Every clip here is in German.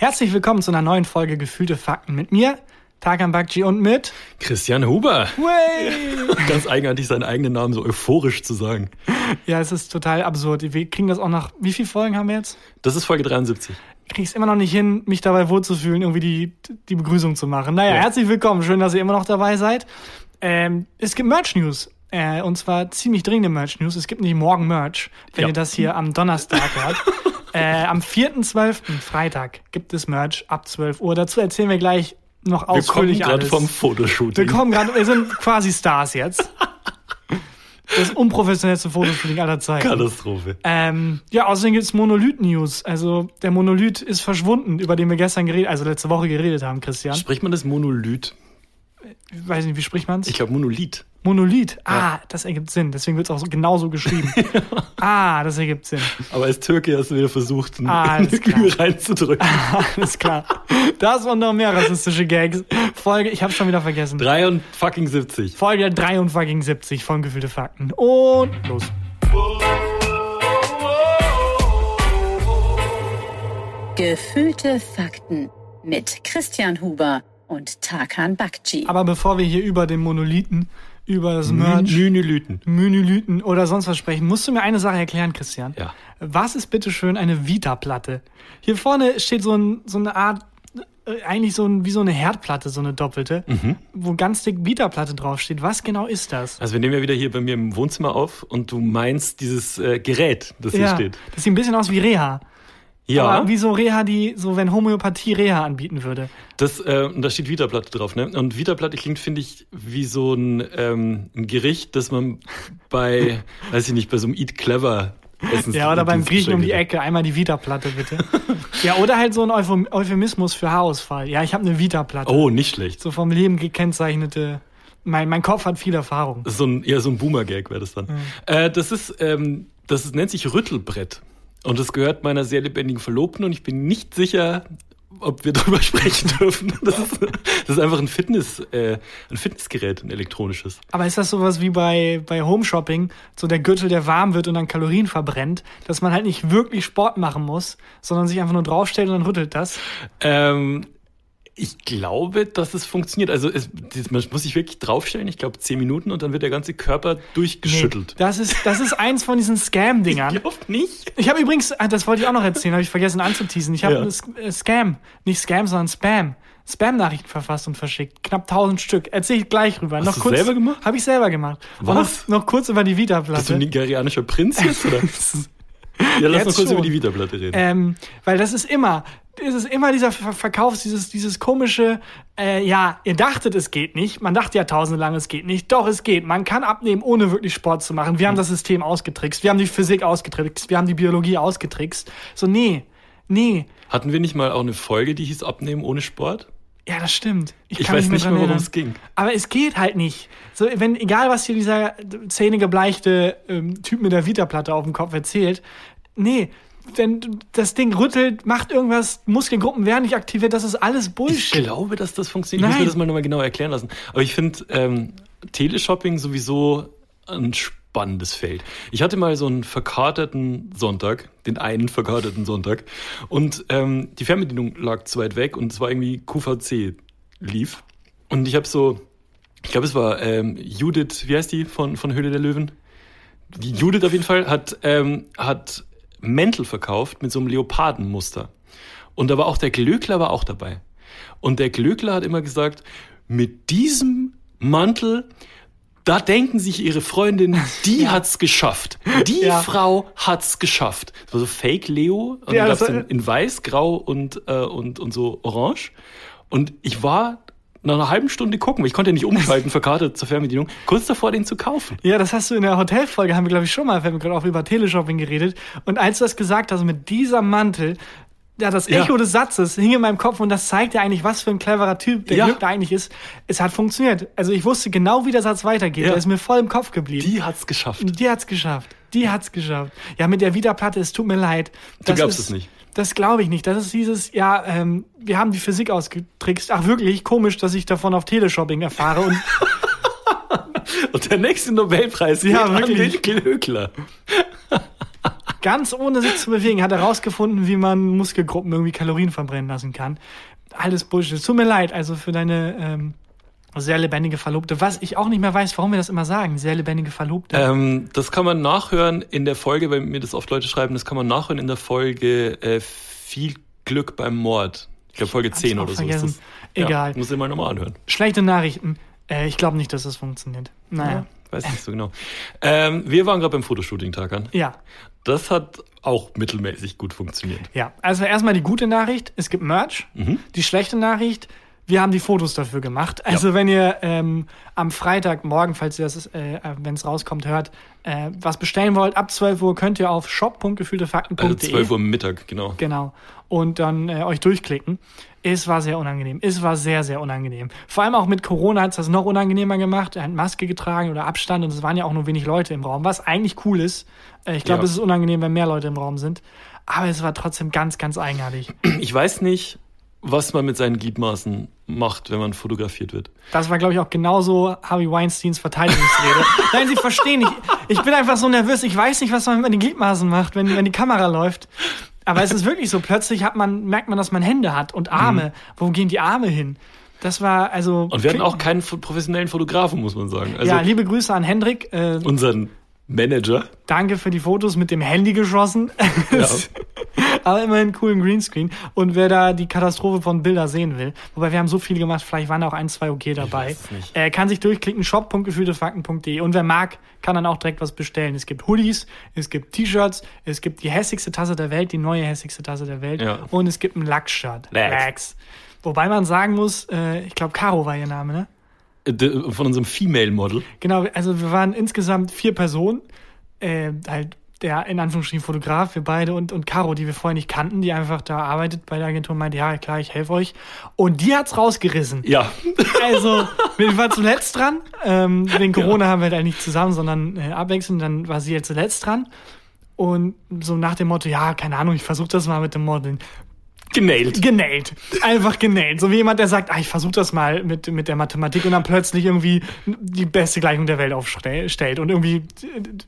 Herzlich willkommen zu einer neuen Folge Gefühlte Fakten mit mir, Tarkan Bakci und mit Christian Huber. Way! Ganz eigenartig, seinen eigenen Namen so euphorisch zu sagen. Ja, es ist total absurd. Wir kriegen das auch nach. Wie viele Folgen haben wir jetzt? Das ist Folge 73. Ich krieg's immer noch nicht hin, mich dabei wohlzufühlen, irgendwie die, die Begrüßung zu machen. Naja, Ja. herzlich willkommen. Schön, dass ihr immer noch dabei seid. Ähm, es gibt Merch-News. Äh, und zwar ziemlich dringende Merch-News. Es gibt nicht morgen Merch, wenn Ja. ihr das hier am Donnerstag hört. Äh, am 4.12., Freitag, gibt es Merch ab 12 Uhr. Dazu erzählen wir gleich noch Wir kommen ausführlich gerade alles. vom Fotoshooting. Wir kommen gerade, wir sind quasi Stars jetzt. Das unprofessionellste Fotoshooting aller Zeiten. Katastrophe. Ähm, ja, außerdem gibt's Monolith-News. Also der Monolith ist verschwunden, über den wir gestern geredet, also letzte Woche geredet haben, Christian. Spricht man das Monolith? Ich weiß nicht, wie spricht man's? Ich glaube Monolith. Monolith. Ah, das ergibt Sinn. Deswegen wird's auch so genauso geschrieben. ah, das ergibt Sinn. Aber als Türke hast du wieder versucht, ein Ah. Ü reinzudrücken. Alles klar. Das und noch mehr rassistische Gags. Folge, ich hab's schon wieder vergessen. Drei und fucking 70. Folge 73 von Gefühlte Fakten. Und los. Gefühlte Fakten mit Christian Huber und Tarkan Bakci. Aber bevor wir hier über den Monolithen, über das Merch, Monolithen. Monolithen oder sonst was sprechen, musst du mir eine Sache erklären, Christian. Ja. Was ist bitteschön eine Vita-Platte? Hier vorne steht so, ein, so eine Art, äh, eigentlich so ein, wie so eine Herdplatte, so eine doppelte, Mhm. wo ganz dick Vita-Platte draufsteht. Was genau ist das? Also wir nehmen ja wieder hier bei mir im Wohnzimmer auf und du meinst dieses äh, Gerät, das hier steht. das sieht ein bisschen aus wie Reha. Ja, Aber wie so Reha, die, so wenn Homöopathie Reha anbieten würde. das, äh, da steht Vita-Platte drauf. Ne? Und Vita-Platte klingt, finde ich, wie so ein, ähm, ein Gericht, das man bei, weiß ich nicht, bei so einem Eat Clever Essens Ja, oder beim Griechen um die. Ecke, einmal die Vita-Platte bitte. ja, oder halt so ein Euphem Euphemismus für Haarausfall. Ja, ich habe eine Vita-Platte. Oh, nicht schlecht. So vom Leben gekennzeichnete. Mein, mein Kopf hat viel Erfahrung. So ein, eher so ein Boomer-Gag wäre das dann. Äh, das ist, ähm, das ist, nennt sich Rüttelbrett. Und das gehört meiner sehr lebendigen Verlobten und ich bin nicht sicher, ob wir drüber sprechen dürfen. Das ist, das ist einfach ein Fitness, äh, ein Fitnessgerät, ein elektronisches. Aber ist das sowas wie bei, bei Home Shopping, so der Gürtel, der warm wird und dann Kalorien verbrennt, dass man halt nicht wirklich Sport machen muss, sondern sich einfach nur draufstellt und dann rüttelt das? Ähm, ich glaube, dass es funktioniert. Also es, man muss sich wirklich draufstellen, ich glaube zehn Minuten und dann wird der ganze Körper durchgeschüttelt. Das ist, das ist eins von diesen Scam-Dingern. Ich glaube nicht. Ich habe übrigens, ah, das wollte ich auch noch erzählen, habe ich vergessen anzuteasen. Ich habe Ja. äh, Scam, nicht Scam, sondern Spam. Spam-Nachrichten verfasst und verschickt. Knapp 1000 Stück. Erzähl ich gleich rüber. noch du kurz, selber gemacht? Habe ich selber gemacht. Was? Noch, noch kurz über die Bist du Vita-Platte. ein nigerianischer Prinz jetzt? Oder? Ja, lass Jetzt noch kurz schon. über die Vita-Platte reden. Ähm, weil das ist immer, es ist immer dieser Ver Verkaufs, dieses, dieses komische, äh, ja, ihr dachtet, es geht nicht. Man dachte ja tausende lang, es geht nicht. Doch, es geht. Man kann abnehmen, ohne wirklich Sport zu machen. Wir haben das System ausgetrickst. Wir haben die Physik ausgetrickst. Wir haben die Biologie ausgetrickst. So, nee, nee. Hatten wir nicht mal auch eine Folge, die hieß Abnehmen ohne Sport? Ja, das stimmt. Ich kann weiß nicht dran mehr, worum es ging. Aber es geht halt nicht. So, wenn, egal was hier dieser zähnegebleichte ähm, Typ mit der Vita-Platte auf dem Kopf erzählt, nee, wenn das Ding rüttelt, macht irgendwas, Muskelgruppen werden nicht aktiviert, das ist alles Ich Bullshit. glaube, dass das funktioniert. Ich muss Nein. mir das mal nochmal genau erklären lassen. Aber ich finde ähm, Teleshopping sowieso ein spannendes Feld. Ich hatte mal so einen verkaterten Sonntag, den einen verkaterten Sonntag, und ähm, die Fernbedienung lag zu weit weg und es war irgendwie QVC lief. Und ich habe so, ich glaube, es war ähm, Judith, wie heißt die von, von Höhle der Löwen? Die Judith auf jeden Fall hat, ähm, hat Mäntel verkauft mit so einem Leopardenmuster. Und da war auch der Glöckler war auch dabei. Und der Glöckler hat immer gesagt, mit diesem Mantel, da denken sich ihre Freundin, die hat's geschafft. Die Ja. Frau hat's geschafft. Das war so Fake Leo. Und Ja, ja, das gab's in, in weiß, grau und, äh, und, und so orange. Und ich war nach einer halben Stunde gucken, weil ich konnte ja nicht umschalten, verkartet zur Fernbedienung, kurz davor, den zu kaufen. Ja, das hast du in der Hotelfolge, haben wir, glaube ich, schon mal, fällt mir gerade auch über Teleshopping geredet. Und als du das gesagt hast, mit dieser Mantel, ja, das Ja. Echo des Satzes hing in meinem Kopf und das zeigt ja eigentlich, was für ein cleverer Typ der Ja. Glück da eigentlich ist. Es hat funktioniert. Also ich wusste genau, wie der Satz weitergeht. Ja. Der ist mir voll im Kopf geblieben. Die hat's geschafft. Die hat's geschafft. Die hat's geschafft. Ja, mit der Vita-Platte, es tut mir leid. Du glaubst ist, es nicht. Das glaube ich nicht. Das ist dieses, ja, ähm, wir haben die Physik ausgetrickst. Ach wirklich, komisch, dass ich davon auf Teleshopping erfahre. Und Und der nächste Nobelpreis Ja, geht wirklich. an den Glöckler. ganz ohne sich zu bewegen, hat er rausgefunden, wie man Muskelgruppen irgendwie Kalorien verbrennen lassen kann. Alles Bullshit. Tut mir leid, also für deine ähm, sehr lebendige Verlobte. Was ich auch nicht mehr weiß, warum wir das immer sagen, sehr lebendige Verlobte. Ähm, das kann man nachhören in der Folge, weil mir das oft Leute schreiben, das kann man nachhören in der Folge äh, Viel Glück beim Mord. Ich glaube Folge 10 auch oder so ist das. Egal. Ja, muss ich mal nochmal anhören. Schlechte Nachrichten. Äh, ich glaube nicht, dass das funktioniert. Naja. Ja, weiß nicht so genau. Ähm, wir waren gerade beim Fotoshooting, Tagan. Ja. Das hat auch mittelmäßig gut funktioniert. Ja, also erstmal die gute Nachricht, es gibt Merch. Die schlechte Nachricht, wir haben die Fotos dafür gemacht. Also wenn ihr ähm, am Freitagmorgen, falls ihr das, äh, wenn es rauskommt, hört, äh, was bestellen wollt, ab 12 Uhr könnt ihr auf shop.gefühltefakten.de Also 12 Uhr Mittag, genau. Genau. Und dann äh, euch durchklicken. Es war sehr unangenehm. Es war sehr, sehr unangenehm. Vor allem auch mit Corona hat es das noch unangenehmer gemacht. Er hat Maske getragen oder Abstand und es waren ja auch nur wenig Leute im Raum, was eigentlich cool ist. Äh, ich glaube, Ja. es ist unangenehm, wenn mehr Leute im Raum sind. Aber es war trotzdem ganz, ganz eigenartig. Ich weiß nicht, was man mit seinen Gliedmaßen macht, wenn man fotografiert wird. Das war, glaube ich, auch genauso Harvey Weinsteins Verteidigungsrede. Nein, Sie verstehen nicht. Ich bin einfach so nervös. Ich weiß nicht, was man mit den Gliedmaßen macht, wenn, wenn die Kamera läuft. Aber es ist wirklich so. Plötzlich hat man, merkt man, dass man Hände hat und Arme. Wo gehen die Arme hin? Das war also. Und wir hatten auch keinen professionellen Fotografen, muss man sagen. Also ja, liebe Grüße an Hendrik. Äh, unseren Manager. danke für die Fotos mit dem Handy geschossen. Ja. Aber immerhin coolen Greenscreen. Und wer da die Katastrophe von Bilder sehen will, wobei wir haben so viel gemacht, vielleicht waren auch ein, zwei okay dabei, äh, kann sich durchklicken, shop.gefühltefakten.de. Und wer mag, kann dann auch direkt was bestellen. Es gibt Hoodies, es gibt T-Shirts, es gibt die hässlichste Tasse der Welt, die neue hässlichste Tasse der Welt. Ja. Und es gibt ein Lachs-Shirt. Lachs. Lachs. Wobei man sagen muss, äh, ich glaube, Caro war ihr Name, ne? Äh, Von unserem Female Model. Genau, also wir waren insgesamt vier Personen. Äh, halt der in Anführungsstrichen Fotograf, wir beide und, und Caro, die wir vorher nicht kannten, die einfach da arbeitet bei der Agentur meinte, ja klar, ich helfe euch. Und die hat's rausgerissen. Ja. Also, wir waren zuletzt dran. Ähm, wegen Corona haben wir halt eigentlich nicht zusammen, sondern äh, abwechselnd. Dann war sie jetzt zuletzt dran. Und so nach dem Motto, ja, keine Ahnung, ich versuche das mal mit dem Modeln. Genailt. Genäht. Einfach genäht. So wie jemand, der sagt, ah, ich versuche das mal mit, mit der Mathematik und dann plötzlich irgendwie die beste Gleichung der Welt aufstellt und irgendwie,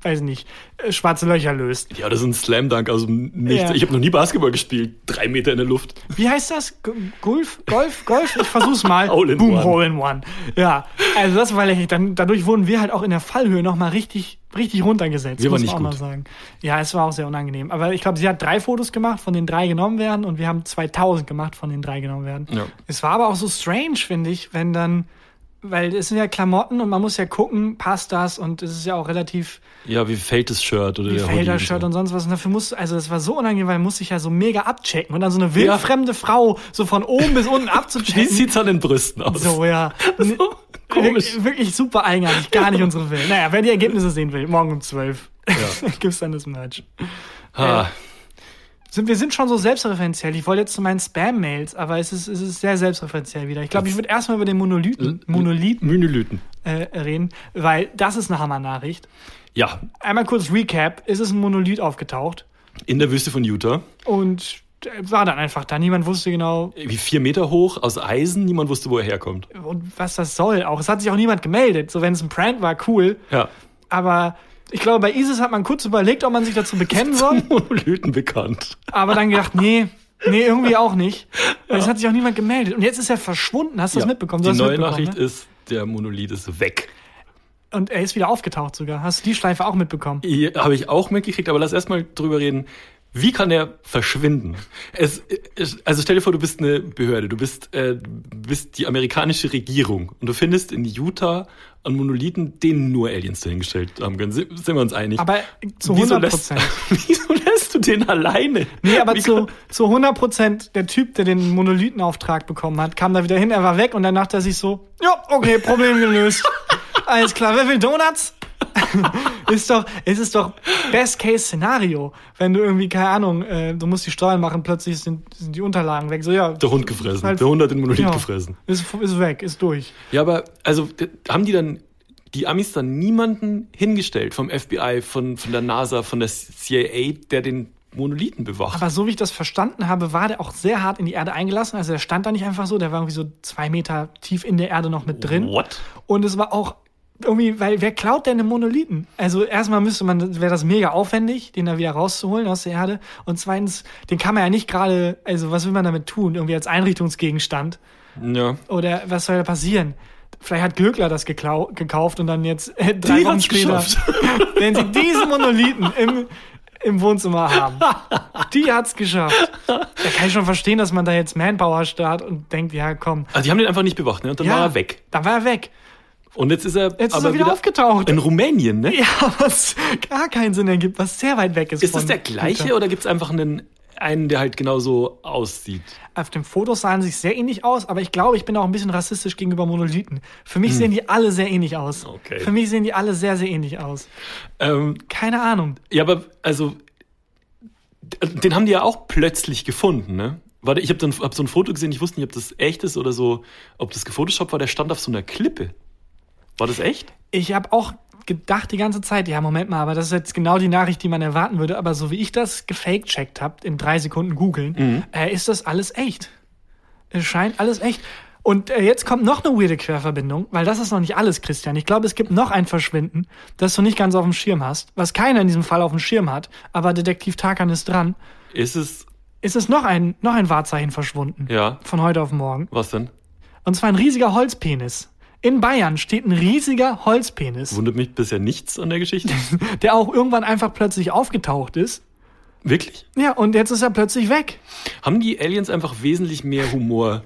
weiß nicht, äh, schwarze Löcher löst. Ja, das ist ein Slam Dunk, also nichts. Ja. Ich habe noch nie Basketball gespielt. Drei Meter in der Luft. Wie heißt das? Golf? Golf? Golf? Ich versuch's mal. In Boom, one. Hole in One. Ja, also das war lächerlich. Dann, dadurch wurden wir halt auch in der Fallhöhe nochmal richtig, richtig runtergesetzt. Wir muss man auch mal sagen. Ja, es war auch sehr unangenehm. Aber ich glaube, sie hat drei Fotos gemacht, von denen drei genommen werden und wir haben 2000 gemacht, von denen drei genommen werden. Ja. Es war aber auch so strange, finde ich, wenn dann, weil es sind ja Klamotten und man muss ja gucken, passt das und es ist ja auch relativ Ja, wie fällt das Shirt oder wie der fällt das Shirt so. und sonst was. Und dafür muss, also das war so unangenehm, weil man muss sich ja so mega abchecken und dann so eine wildfremde Frau so von oben bis unten Wie abzuchecken. sieht's an den Brüsten aus? So, ja. So komisch. Wirklich, wirklich super eigenartig, gar nicht unsere Welt. Naja, wer die Ergebnisse sehen will, morgen um 12 Ja. gibt's dann das Merch. Ah, Sind, wir sind schon so selbstreferenziell. Ich wollte jetzt zu meinen Spam-Mails, aber es ist, es ist sehr selbstreferenziell wieder. Ich glaube, ich würde erstmal über den Monolithen, Monolith Monolithen. äh, reden, weil das ist eine Hammer-Nachricht. Ja, Einmal kurz Recap. Es ist ein Monolith aufgetaucht in der Wüste von Utah. und äh, war dann einfach da. Niemand wusste genau, Wie vier Meter hoch, aus Eisen. Niemand wusste, wo er herkommt. und was das soll. Auch es hat sich auch niemand gemeldet. So, wenn es ein Prank war, cool. Ja. Aber ich glaube, bei ISIS hat man kurz überlegt, ob man sich dazu bekennen soll. Monolithen bekannt. Aber dann gedacht, nee, nee, irgendwie auch nicht. Weil Es hat sich auch niemand gemeldet. Und jetzt ist er verschwunden. Hast du das mitbekommen? Du Die neue Nachricht ne? ist, der Monolith ist weg. Und er ist wieder aufgetaucht sogar. Hast du die Schleife auch mitbekommen? Habe ich auch mitgekriegt, aber lass erstmal drüber reden. Wie kann er verschwinden? Es, es, also stell dir vor, du bist eine Behörde, du bist, äh, bist die amerikanische Regierung und du findest in Utah einen Monolithen, den nur Aliens dahingestellt haben können. Sind, sind wir uns einig? Aber zu Wieso 100 lässt, Prozent. wieso lässt du den alleine? Nee, aber Wie zu, zu 100 Prozent der Typ, der den Monolithenauftrag bekommen hat, kam da wieder hin, er war weg und dann dachte er sich so, ja, okay, Problem gelöst. Alles klar, wer will Donuts? ist doch, es ist doch Best-Case-Szenario, wenn du irgendwie, keine Ahnung, äh, du musst die Steuern machen, plötzlich sind, sind die Unterlagen weg. So, ja, Der Hund gefressen. Halt- der Hund hat den Monolith ja, gefressen. Ist, ist weg, ist durch. Ja, aber also haben die dann die Amis dann niemanden hingestellt vom FBI, von, von der NASA, von der CIA, der den Monolithen bewacht? Aber so wie ich das verstanden habe, war der auch sehr hart in die Erde eingelassen. Also der stand da nicht einfach so, der war irgendwie so zwei Meter tief in der Erde noch mit drin. What? Und es war auch irgendwie, weil wer klaut denn einen Monolithen? Also erstmal müsste man, wäre das mega aufwendig, den da wieder rauszuholen aus der Erde. Und zweitens, den kann man ja nicht gerade, also was will man damit tun? Irgendwie als Einrichtungsgegenstand. Ja. Oder was soll da passieren? Vielleicht hat Glöckler das gekauft und dann jetzt äh, drei Die Wochen später, geschafft. wenn sie diesen Monolithen im, im Wohnzimmer haben, die hat's geschafft. Da kann ich schon verstehen, dass man da jetzt Manpower startet und denkt, ja komm. Also die haben den einfach nicht bewacht, ne? Und dann ja, war er weg. Dann war er weg. Und jetzt ist er Jetzt ist aber er wieder, aufgetaucht. in Rumänien, ne? Ja, was gar keinen Sinn ergibt, was sehr weit weg ist. Ist das der gleiche Peter. oder gibt es einfach einen, einen, der halt genauso aussieht? Auf den Fotos sahen sie sich sehr ähnlich aus, aber ich glaube, ich bin auch ein bisschen rassistisch gegenüber Monolithen. Für mich sehen die alle sehr ähnlich aus. Hm. Okay. Für mich sehen die alle sehr, sehr ähnlich aus. Ähm, Keine Ahnung. ja, aber also den haben die ja auch plötzlich gefunden, ne? Warte, ich habe hab so ein Foto gesehen, ich wusste nicht, ob das echt ist oder so, ob das gefotoshoppt war, der stand auf so einer Klippe. War das echt? Ich habe auch gedacht die ganze Zeit, ja, Moment mal, aber das ist jetzt genau die Nachricht, die man erwarten würde. Aber so wie ich das gefaked-checkt habe, in drei Sekunden googeln, Mhm. äh, ist das alles echt. Es scheint alles echt. Und äh, jetzt kommt noch eine weirde Querverbindung, weil das ist noch nicht alles, Christian. Ich glaube, es gibt noch ein Verschwinden, das du nicht ganz auf dem Schirm hast, was keiner in diesem Fall auf dem Schirm hat, aber Detektiv Tarkan ist dran. Ist es, Ist es noch ein, noch ein Wahrzeichen verschwunden? ja, Von heute auf morgen. was denn? Und zwar ein riesiger Holzpenis. In Bayern steht ein riesiger Holzpenis. Wundert mich bisher nichts an der Geschichte. der auch irgendwann einfach plötzlich aufgetaucht ist. Wirklich? Ja, und jetzt ist er plötzlich weg. Haben die Aliens einfach wesentlich mehr Humor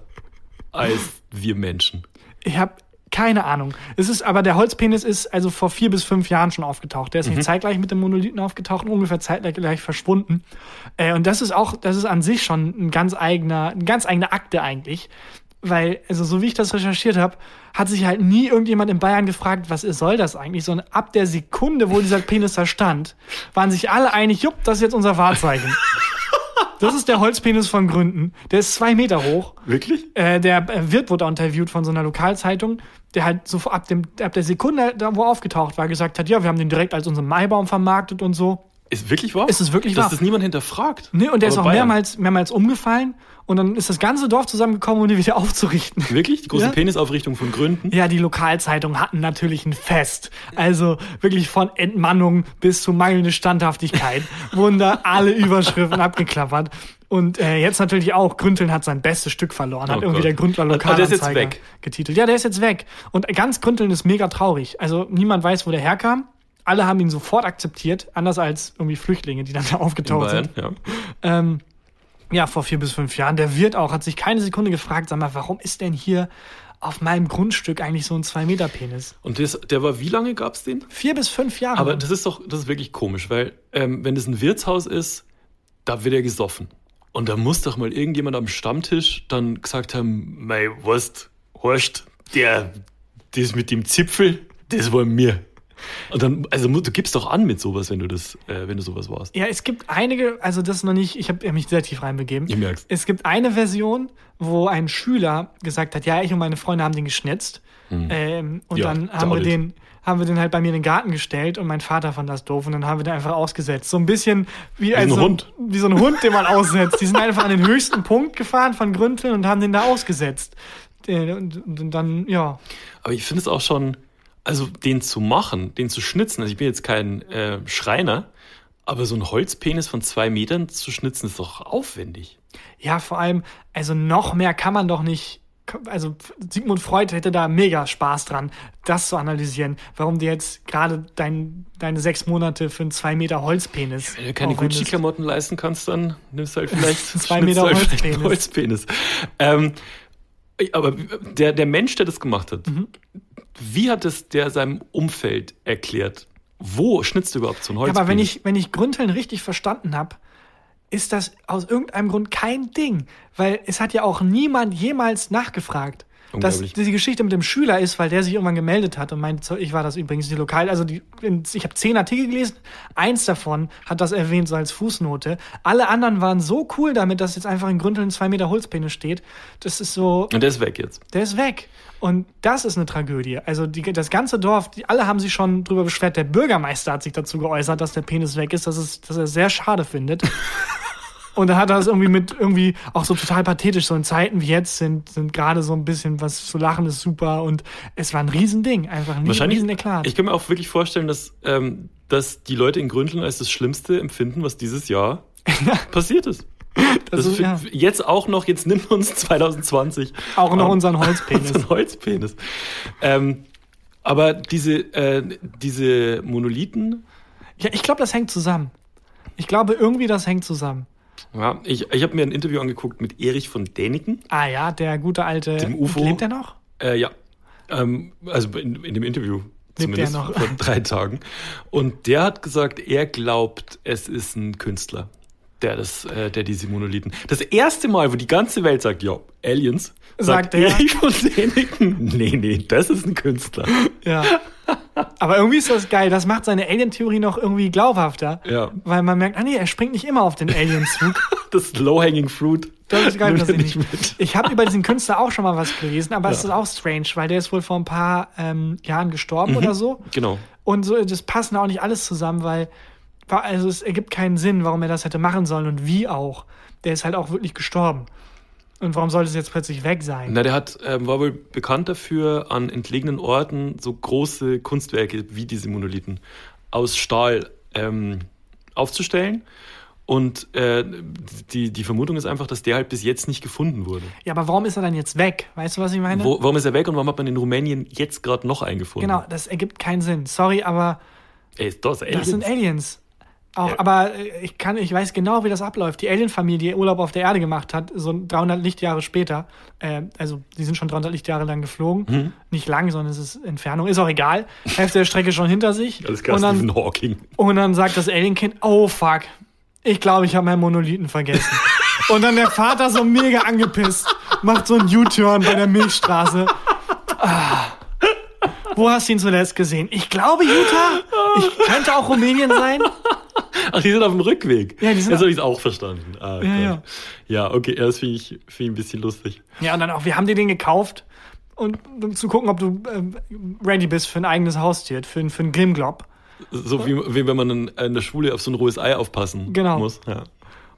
als wir Menschen? Ich habe keine Ahnung. Es ist, aber der Holzpenis ist also vor vier bis fünf Jahren schon aufgetaucht. Der ist nicht zeitgleich mit dem Monolithen aufgetaucht, ungefähr zeitgleich verschwunden. Äh, und das ist auch, das ist an sich schon ein ganz eigener, eine ganz eigene Akte eigentlich. Weil, also so wie ich das recherchiert habe, hat sich halt nie irgendjemand in Bayern gefragt, was ist, soll das eigentlich? Sondern ab der Sekunde, wo dieser Penis da stand, waren sich alle einig, jupp, das ist jetzt unser Wahrzeichen. Das ist der Holzpenis von Gründen. Der ist zwei Meter hoch. Wirklich? Äh, der äh, Wirt wurde interviewt von so einer Lokalzeitung, der halt so ab, dem, ab der Sekunde, da wo er aufgetaucht war, gesagt hat, ja, wir haben den direkt als unseren Maibaum vermarktet und so. Ist wirklich wahr? Ist es wirklich Dass wahr? das niemand hinterfragt? Nee, und der ist auch Bayern. mehrmals, mehrmals umgefallen und dann ist das ganze Dorf zusammengekommen, um ihn wieder aufzurichten. Wirklich? Die große Ja. Penisaufrichtung von Gründen? Ja, die Lokalzeitungen hatten natürlich ein Fest. Also wirklich von Entmannung bis zu mangelnde Standhaftigkeit wurden da alle Überschriften abgeklappert. Und äh, jetzt natürlich auch, Grünteln hat sein bestes Stück verloren, hat Oh irgendwie Gott. der Gründler Aber der ist jetzt Lokalanzeiger weg. getitelt. Ja, der ist jetzt weg. Und ganz Grünteln ist mega traurig. Also niemand weiß, wo der herkam. Alle haben ihn sofort akzeptiert, anders als irgendwie Flüchtlinge, die dann da aufgetaucht Bayern, sind. ja. Ähm, ja, vor vier bis fünf Jahren. Der Wirt auch hat sich keine Sekunde gefragt, sag mal, warum ist denn hier auf meinem Grundstück eigentlich so ein Zwei-Meter-Penis? Und das, der war, wie lange gab's den? Vier bis fünf Jahre. Aber das ist doch, das ist wirklich komisch, weil ähm, wenn das ein Wirtshaus ist, da wird er gesoffen. Und da muss doch mal irgendjemand am Stammtisch dann gesagt haben, mei, weißt, Horst, der, das mit dem Zipfel, das war mir. Und dann, also du gibst doch an mit sowas, wenn du das, äh, wenn du sowas warst. ja, es gibt einige, also das ist noch nicht, ich habe mich sehr tief reinbegeben. Ich merk's. Es gibt eine Version, wo ein Schüler gesagt hat, ja, ich und meine Freunde haben den geschnitzt. Ähm, und Hm. Ja, dann haben wir den haben wir den halt bei mir in den Garten gestellt und mein Vater fand das doof und dann haben wir den einfach ausgesetzt. So ein bisschen wie, ein also, Hund. wie so ein Hund, den man aussetzt. Die sind einfach an den höchsten Punkt gefahren von Grünteln und haben den da ausgesetzt. Äh, und dann, ja. Aber ich finde es auch schon, also den zu machen, den zu schnitzen, also ich bin jetzt kein äh, Schreiner, aber so ein Holzpenis von zwei Metern zu schnitzen ist doch aufwendig. Ja, vor allem, also noch mehr kann man doch nicht. Also Sigmund Freud hätte da mega Spaß dran, das zu analysieren, warum du jetzt gerade dein, deine sechs Monate für einen zwei Meter Holzpenis. Wenn du keine. Gucci-Klamotten leisten kannst, dann nimmst du halt vielleicht Zwei Meter halt vielleicht einen Holzpenis. Holzpenis. Ähm, aber der, der Mensch, der das gemacht hat, Mhm. Wie hat es der seinem Umfeld erklärt? Wo schnitzt du überhaupt so ein Ja, Holzpenis? aber wenn ich, wenn ich Grünteln richtig verstanden habe, ist das aus irgendeinem Grund kein Ding. Weil es hat ja auch niemand jemals nachgefragt. Dass diese Geschichte mit dem Schüler ist, weil der sich irgendwann gemeldet hat und meinte, ich war das übrigens, die Lokal, also die, ich habe zehn Artikel gelesen, eins davon hat das erwähnt, so als Fußnote. Alle anderen waren so cool damit, dass jetzt einfach in Grünteln zwei Meter Holzpenis steht. Das ist so, Und der ist weg jetzt. der ist weg. Und das ist eine Tragödie. Also die, das ganze Dorf, die, alle haben sich schon drüber beschwert. Der Bürgermeister hat sich dazu geäußert, dass der Penis weg ist, dass, es, dass er es sehr schade findet. Und da hat er es irgendwie mit irgendwie auch so total pathetisch, so in Zeiten wie jetzt sind, sind gerade so ein bisschen was zu lachen ist super und es war ein Riesending, einfach ein Wahrscheinlich, riesen Eklat. ich kann mir auch wirklich vorstellen, dass, ähm, dass die Leute in Gründeln als das Schlimmste empfinden, was dieses Jahr passiert ist. Das, ist- ist ja. jetzt auch noch, jetzt nimmt uns 2020 Auch noch Ähm, unseren Holzpenis. unseren Holzpenis. Ähm, aber diese, äh, diese Monolithen, Ja, ich glaube, das hängt zusammen. Ich glaube irgendwie, das hängt zusammen. Ja, ich, ich habe mir ein Interview angeguckt mit Erich von Däniken. Ah ja, der gute alte. Dem UFO. Lebt er noch? Äh, ja, ähm, also in, in dem Interview er zumindest noch? vor drei Tagen. Und der hat gesagt, er glaubt, es ist ein Künstler, der das, äh, der diese Monolithen. Das erste Mal, wo die ganze Welt sagt, ja, Aliens, Sagt sagt, er? Erich von Däniken, nee, nee, das ist ein Künstler. Ja. Aber irgendwie ist das geil. Das macht seine Alien-Theorie noch irgendwie glaubhafter. Ja. Weil man merkt, ah nee, er springt nicht immer auf den Alien-Zug. Das Low-Hanging Fruit. Das ist geil, das ich nicht. mit. Ich habe über diesen Künstler auch schon mal was gelesen, aber es Ja. ist auch strange, weil der ist wohl vor ein paar ähm, Jahren gestorben oder so. Genau. Und so, das passt auch nicht alles zusammen, weil, also es ergibt keinen Sinn, warum er das hätte machen sollen und wie auch. Der ist halt auch wirklich gestorben. Und warum sollte es jetzt plötzlich weg sein? Na, der hat, ähm, war wohl bekannt dafür, an entlegenen Orten so große Kunstwerke wie diese Monolithen aus Stahl ähm, aufzustellen. Und äh, die, die Vermutung ist einfach, dass der halt bis jetzt nicht gefunden wurde. Ja, aber warum ist er dann jetzt weg? Weißt du, was ich meine? Wo, warum ist er weg und warum hat man in Rumänien jetzt gerade noch einen gefunden? Genau, das ergibt keinen Sinn. Sorry, aber Ey, das Aliens? das sind Aliens. Auch, Ja. aber äh, ich kann, ich weiß genau, wie das abläuft. Die Alien-Familie, die Urlaub auf der Erde gemacht hat, so 300 Lichtjahre später, äh, also die sind schon 300 Lichtjahre lang geflogen. Mhm. Nicht lang, sondern es ist Entfernung, ist auch egal. Hälfte der Strecke schon hinter sich. Alles klar, und, dann, Hawking. und dann sagt das Alien-Kind, oh fuck, ich glaube, ich habe meinen Monolithen vergessen. und dann der Vater so mega angepisst, macht so einen U-Turn bei der Milchstraße. Ah. Wo hast du ihn zuletzt gesehen? Ich glaube Utah. Ich könnte auch Rumänien sein. Ach, die sind auf dem Rückweg. Ja, die sind Jetzt habe ich es auch verstanden. Ah, Ja, ja. ja, okay, das finde ich, find ich ein bisschen lustig. Ja, und dann auch, wir haben dir den gekauft. Und um zu gucken, ob du ähm, ready bist für ein eigenes Haustier, für, ein- für einen Grimglob. So wie, wie wenn man in, der Schule auf so ein rohes Ei aufpassen Genau. muss. Ja.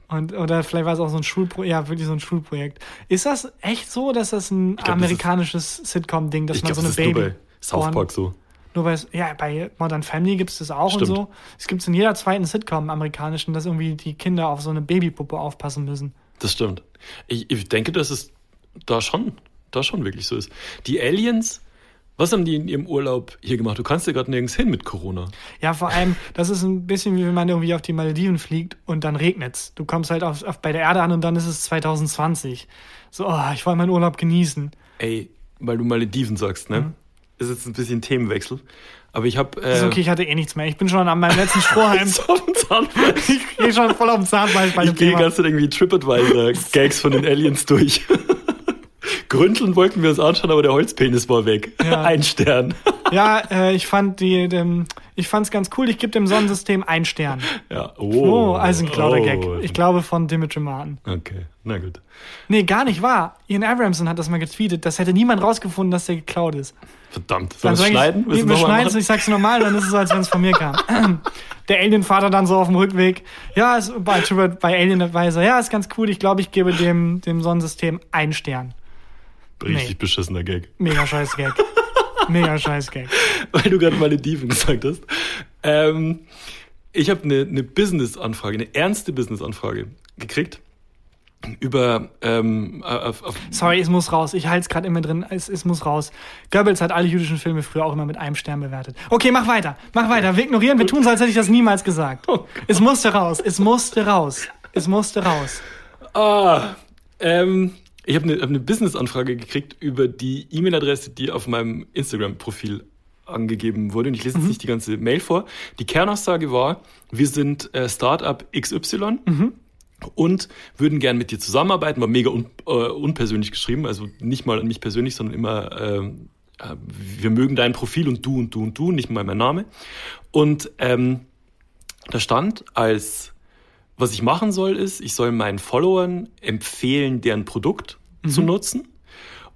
Und, oder vielleicht war es auch so ein Schulprojekt, ja, wirklich so ein Schulprojekt. Ist das echt so, dass das ein glaub, das amerikanisches Sitcom-Ding, dass man glaube, so das eine ist nur Baby. South Park so. Nur weil es, ja, bei Modern Family gibt es das auch Stimmt. und so. Es gibt in jeder zweiten Sitcom im amerikanischen, dass irgendwie die Kinder auf so eine Babypuppe aufpassen müssen. Das stimmt. Ich, ich denke, dass es da schon, da schon wirklich so ist. Die Aliens, was haben die in ihrem Urlaub hier gemacht? Du kannst ja gerade nirgends hin mit Corona. Ja, vor allem, das ist ein bisschen wie wenn man irgendwie auf die Malediven fliegt und dann regnet's. Du kommst halt auf, auf bei der Erde an und dann ist es 2020. So, oh, ich wollte meinen Urlaub genießen. Ey, weil du Malediven sagst, ne? Ist jetzt ein bisschen Themenwechsel. Aber ich habe. Äh, Ist okay, ich hatte eh nichts mehr. Ich bin schon an meinem letzten Strohhalm. ich gehe schon voll auf den Zahnfleisch bei dem Ich gehe Zeit irgendwie TripAdvisor-Gags von den Aliens durch. Gründeln wollten wir uns anschauen, aber der Holzpenis war weg. Ja. Ein Stern. Ja, äh, ich fand die, dem, ich fand's ganz cool. Ich gebe dem Sonnensystem einen Stern. Ja. Oh, also ein oh. Gag. Ich glaube von Dimitri Martin. Okay, na gut. Nee, gar nicht wahr. Ian Abramson hat das mal getweetet. Das hätte niemand rausgefunden, dass der geklaut ist. Verdammt. Sollen Dann wir schneiden? Ich, nee, wir schneiden es, ich sag's normal, dann ist es so, als wenn es von mir kam. Der Alien-Vater dann so auf dem Rückweg. Ja, ist bei, bei Alien Advisor. Ja, ist ganz cool. Ich glaube, ich gebe dem, dem Sonnensystem einen Stern. Richtig Nee. beschissener Gag. Mega scheiß Gag. Mega scheiß Gag. Weil du gerade Malediven gesagt hast. Ähm, ich habe eine ne Business-Anfrage, eine ernste Business-Anfrage gekriegt. Über, ähm, auf, auf, Sorry, es muss raus. Ich halte es gerade immer drin. Es, es muss raus. Goebbels hat alle jüdischen Filme früher auch immer mit einem Stern bewertet. Okay, mach weiter. Mach weiter. Wir ignorieren. Wir tun so, als hätte ich das niemals gesagt. Es musste raus. Es musste raus. Es musste raus. Ah, ähm, ich habe eine hab ne Business-Anfrage gekriegt über die E-Mail-Adresse, die auf meinem Instagram-Profil angegeben wurde. Und ich lese jetzt nicht die ganze Mail vor. Die Kernaussage war, wir sind äh, Startup XY und würden gern mit dir zusammenarbeiten. War mega un, äh, unpersönlich geschrieben, also nicht mal an mich persönlich, sondern immer, ähm, äh, wir mögen dein Profil und du und du und du, nicht mal mein Name. Und ähm, da stand als was ich machen soll, ist, ich soll meinen Followern empfehlen, deren Produkt zu nutzen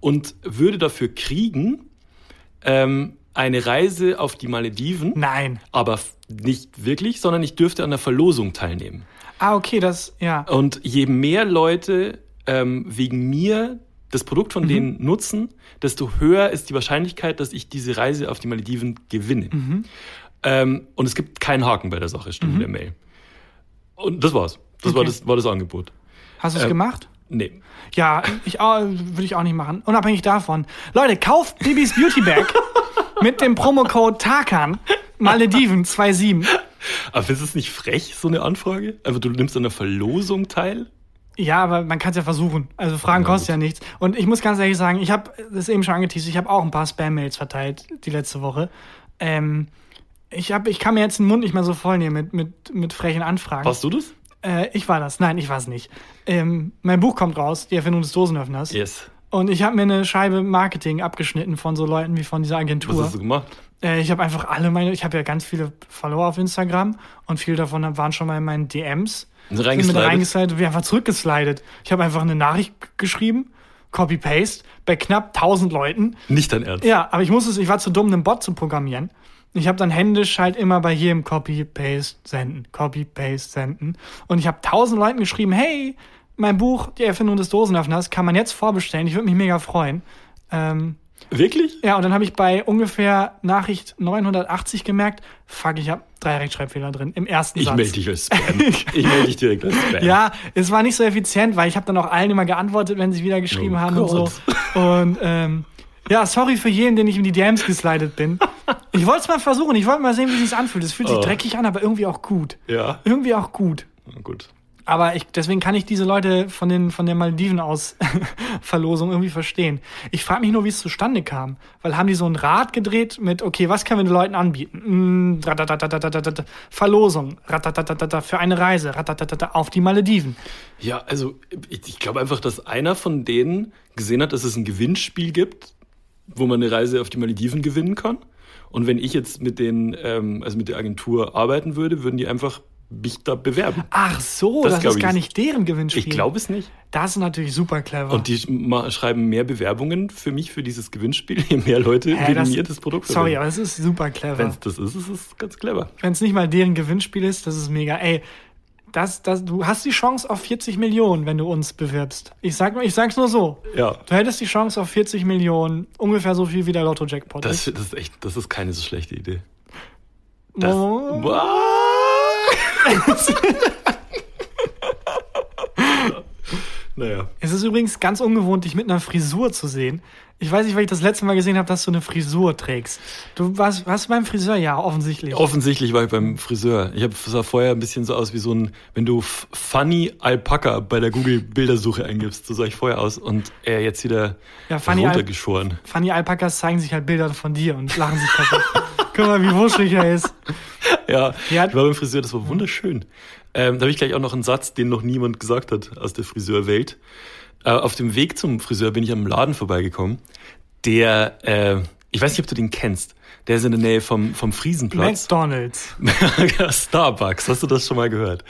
und würde dafür kriegen ähm, eine Reise auf die Malediven, Nein. aber nicht wirklich, sondern ich dürfte an der Verlosung teilnehmen. Ah, okay, das, ja. Und je mehr Leute ähm, wegen mir das Produkt von denen nutzen, desto höher ist die Wahrscheinlichkeit, dass ich diese Reise auf die Malediven gewinne. Ähm, und es gibt keinen Haken bei der Sache, stimmt in der Mail. Und das war's. Das war, Okay. das war das Angebot. Hast du es Ähm, gemacht? Nee. Ja, ich auch, würde ich auch nicht machen. Unabhängig davon. Leute, kauft Bibis Beauty Bag mit dem Promocode TAKAN Malediven 27. Aber du es nicht frech, so eine Anfrage? Also du nimmst an einer Verlosung teil? Ja, aber man kann es ja versuchen. Also Fragen kostet ja nichts. Und ich muss ganz ehrlich sagen, ich habe das eben schon angeteased, ich habe auch ein paar Spam-Mails verteilt die letzte Woche. Ähm, ich, hab, ich kann mir jetzt den Mund nicht mehr so voll nehmen mit, mit, mit frechen Anfragen. Warst du das? Äh, ich war das. Nein, ich war es nicht. Ähm, mein Buch kommt raus, die Erfindung des Dosenöffners. Yes. Und ich habe mir eine Scheibe Marketing abgeschnitten von so Leuten wie von dieser Was Agentur. hast du gemacht? Äh, ich habe einfach alle meine, ich habe ja ganz viele Follower auf Instagram und viele davon waren schon mal in meinen DMs. Sind reingeslidet? reingeslidet wir einfach zurückgeslidet. Ich habe einfach eine Nachricht geschrieben, Copy-Paste, bei knapp 1000 Leuten. Nicht dein Ernst. Ja, aber ich musste es, ich war zu dumm, einen Bot zu programmieren. Ich habe dann händisch halt immer bei jedem Copy-Paste senden, Copy-Paste senden. Und ich habe 1000 Leuten geschrieben, hey, mein Buch, die Erfindung des Dosenöffners, kann man jetzt vorbestellen. Ich würde mich mega freuen. Ähm, Wirklich? ja, und dann habe ich bei ungefähr Nachricht 980 gemerkt, fuck, ich habe drei Rechtschreibfehler drin im ersten Ich Satz. melde dich als Spam. ich melde dich direkt als Spam. Ja, es war nicht so effizient, weil ich habe dann auch allen immer geantwortet, wenn sie wieder geschrieben Oh haben und Gott. so. Und ähm, ja, sorry für jeden, den ich in die DMs geslidet bin. Ich wollte es mal versuchen. Ich wollte mal sehen, wie es sich anfühlt. Es fühlt sich oh. dreckig an, aber irgendwie auch gut. Ja. Irgendwie auch gut. Ja, gut. Aber ich, deswegen kann ich diese Leute von, den, von der Maldiven aus Verlosung irgendwie verstehen. Ich frage mich nur, wie es zustande kam. Weil haben die so ein Rad gedreht mit, okay, was können wir den Leuten anbieten? Mm, Verlosung, für eine Reise, auf die Malediven. Ja, also ich glaube einfach, dass einer von denen gesehen hat, dass es ein Gewinnspiel gibt wo man eine Reise auf die Malediven gewinnen kann. Und wenn ich jetzt mit den, ähm, also mit der Agentur arbeiten würde, würden die einfach mich da bewerben. Ach so, Das das, ist gar nicht. nicht deren Gewinnspiel. Ich glaube es nicht. Das ist natürlich super clever. Und die schreiben mehr Bewerbungen für mich für dieses Gewinnspiel, je mehr Leute Hä, das, mir das Produkt Sorry, aber es ist super clever. Wenn es das ist, ist es ganz clever. Wenn es nicht mal deren Gewinnspiel ist, das ist mega. Ey, das, das, du hast die Chance auf 40 Millionen, wenn du uns bewirbst. Ich, sag, ich sag's nur so. Ja. Du hättest die Chance auf 40 Millionen, ungefähr so viel wie der Lotto-Jackpot Das, ist. das ist echt, das ist keine so schlechte Idee. Das, Oh. naja. Es ist übrigens ganz ungewohnt, dich mit einer Frisur zu sehen. Ich weiß nicht, weil ich das letzte Mal gesehen habe, dass du eine Frisur trägst. Du warst, warst du beim Friseur? Ja, offensichtlich. Offensichtlich war ich beim Friseur. Ich hab, sah vorher ein bisschen so aus wie so ein, wenn du Funny Alpaka bei der Google-Bildersuche eingibst, so sah ich vorher aus und er jetzt wieder Ja, Funny Al- runtergeschoren. Funny Alpakas zeigen sich halt Bilder von dir und lachen sich kaputt. Guck mal, wie wuschig er ist. Ja, Ja. ich war beim Friseur, das war wunderschön. Ähm, da habe ich gleich auch noch einen Satz, den noch niemand gesagt hat aus der Friseurwelt. Äh, auf dem Weg zum Friseur bin ich am Laden vorbeigekommen. Der, äh, ich weiß nicht, ob du den kennst. Der ist in der Nähe vom, vom Friesenplatz. McDonalds. Starbucks, hast du das schon mal gehört?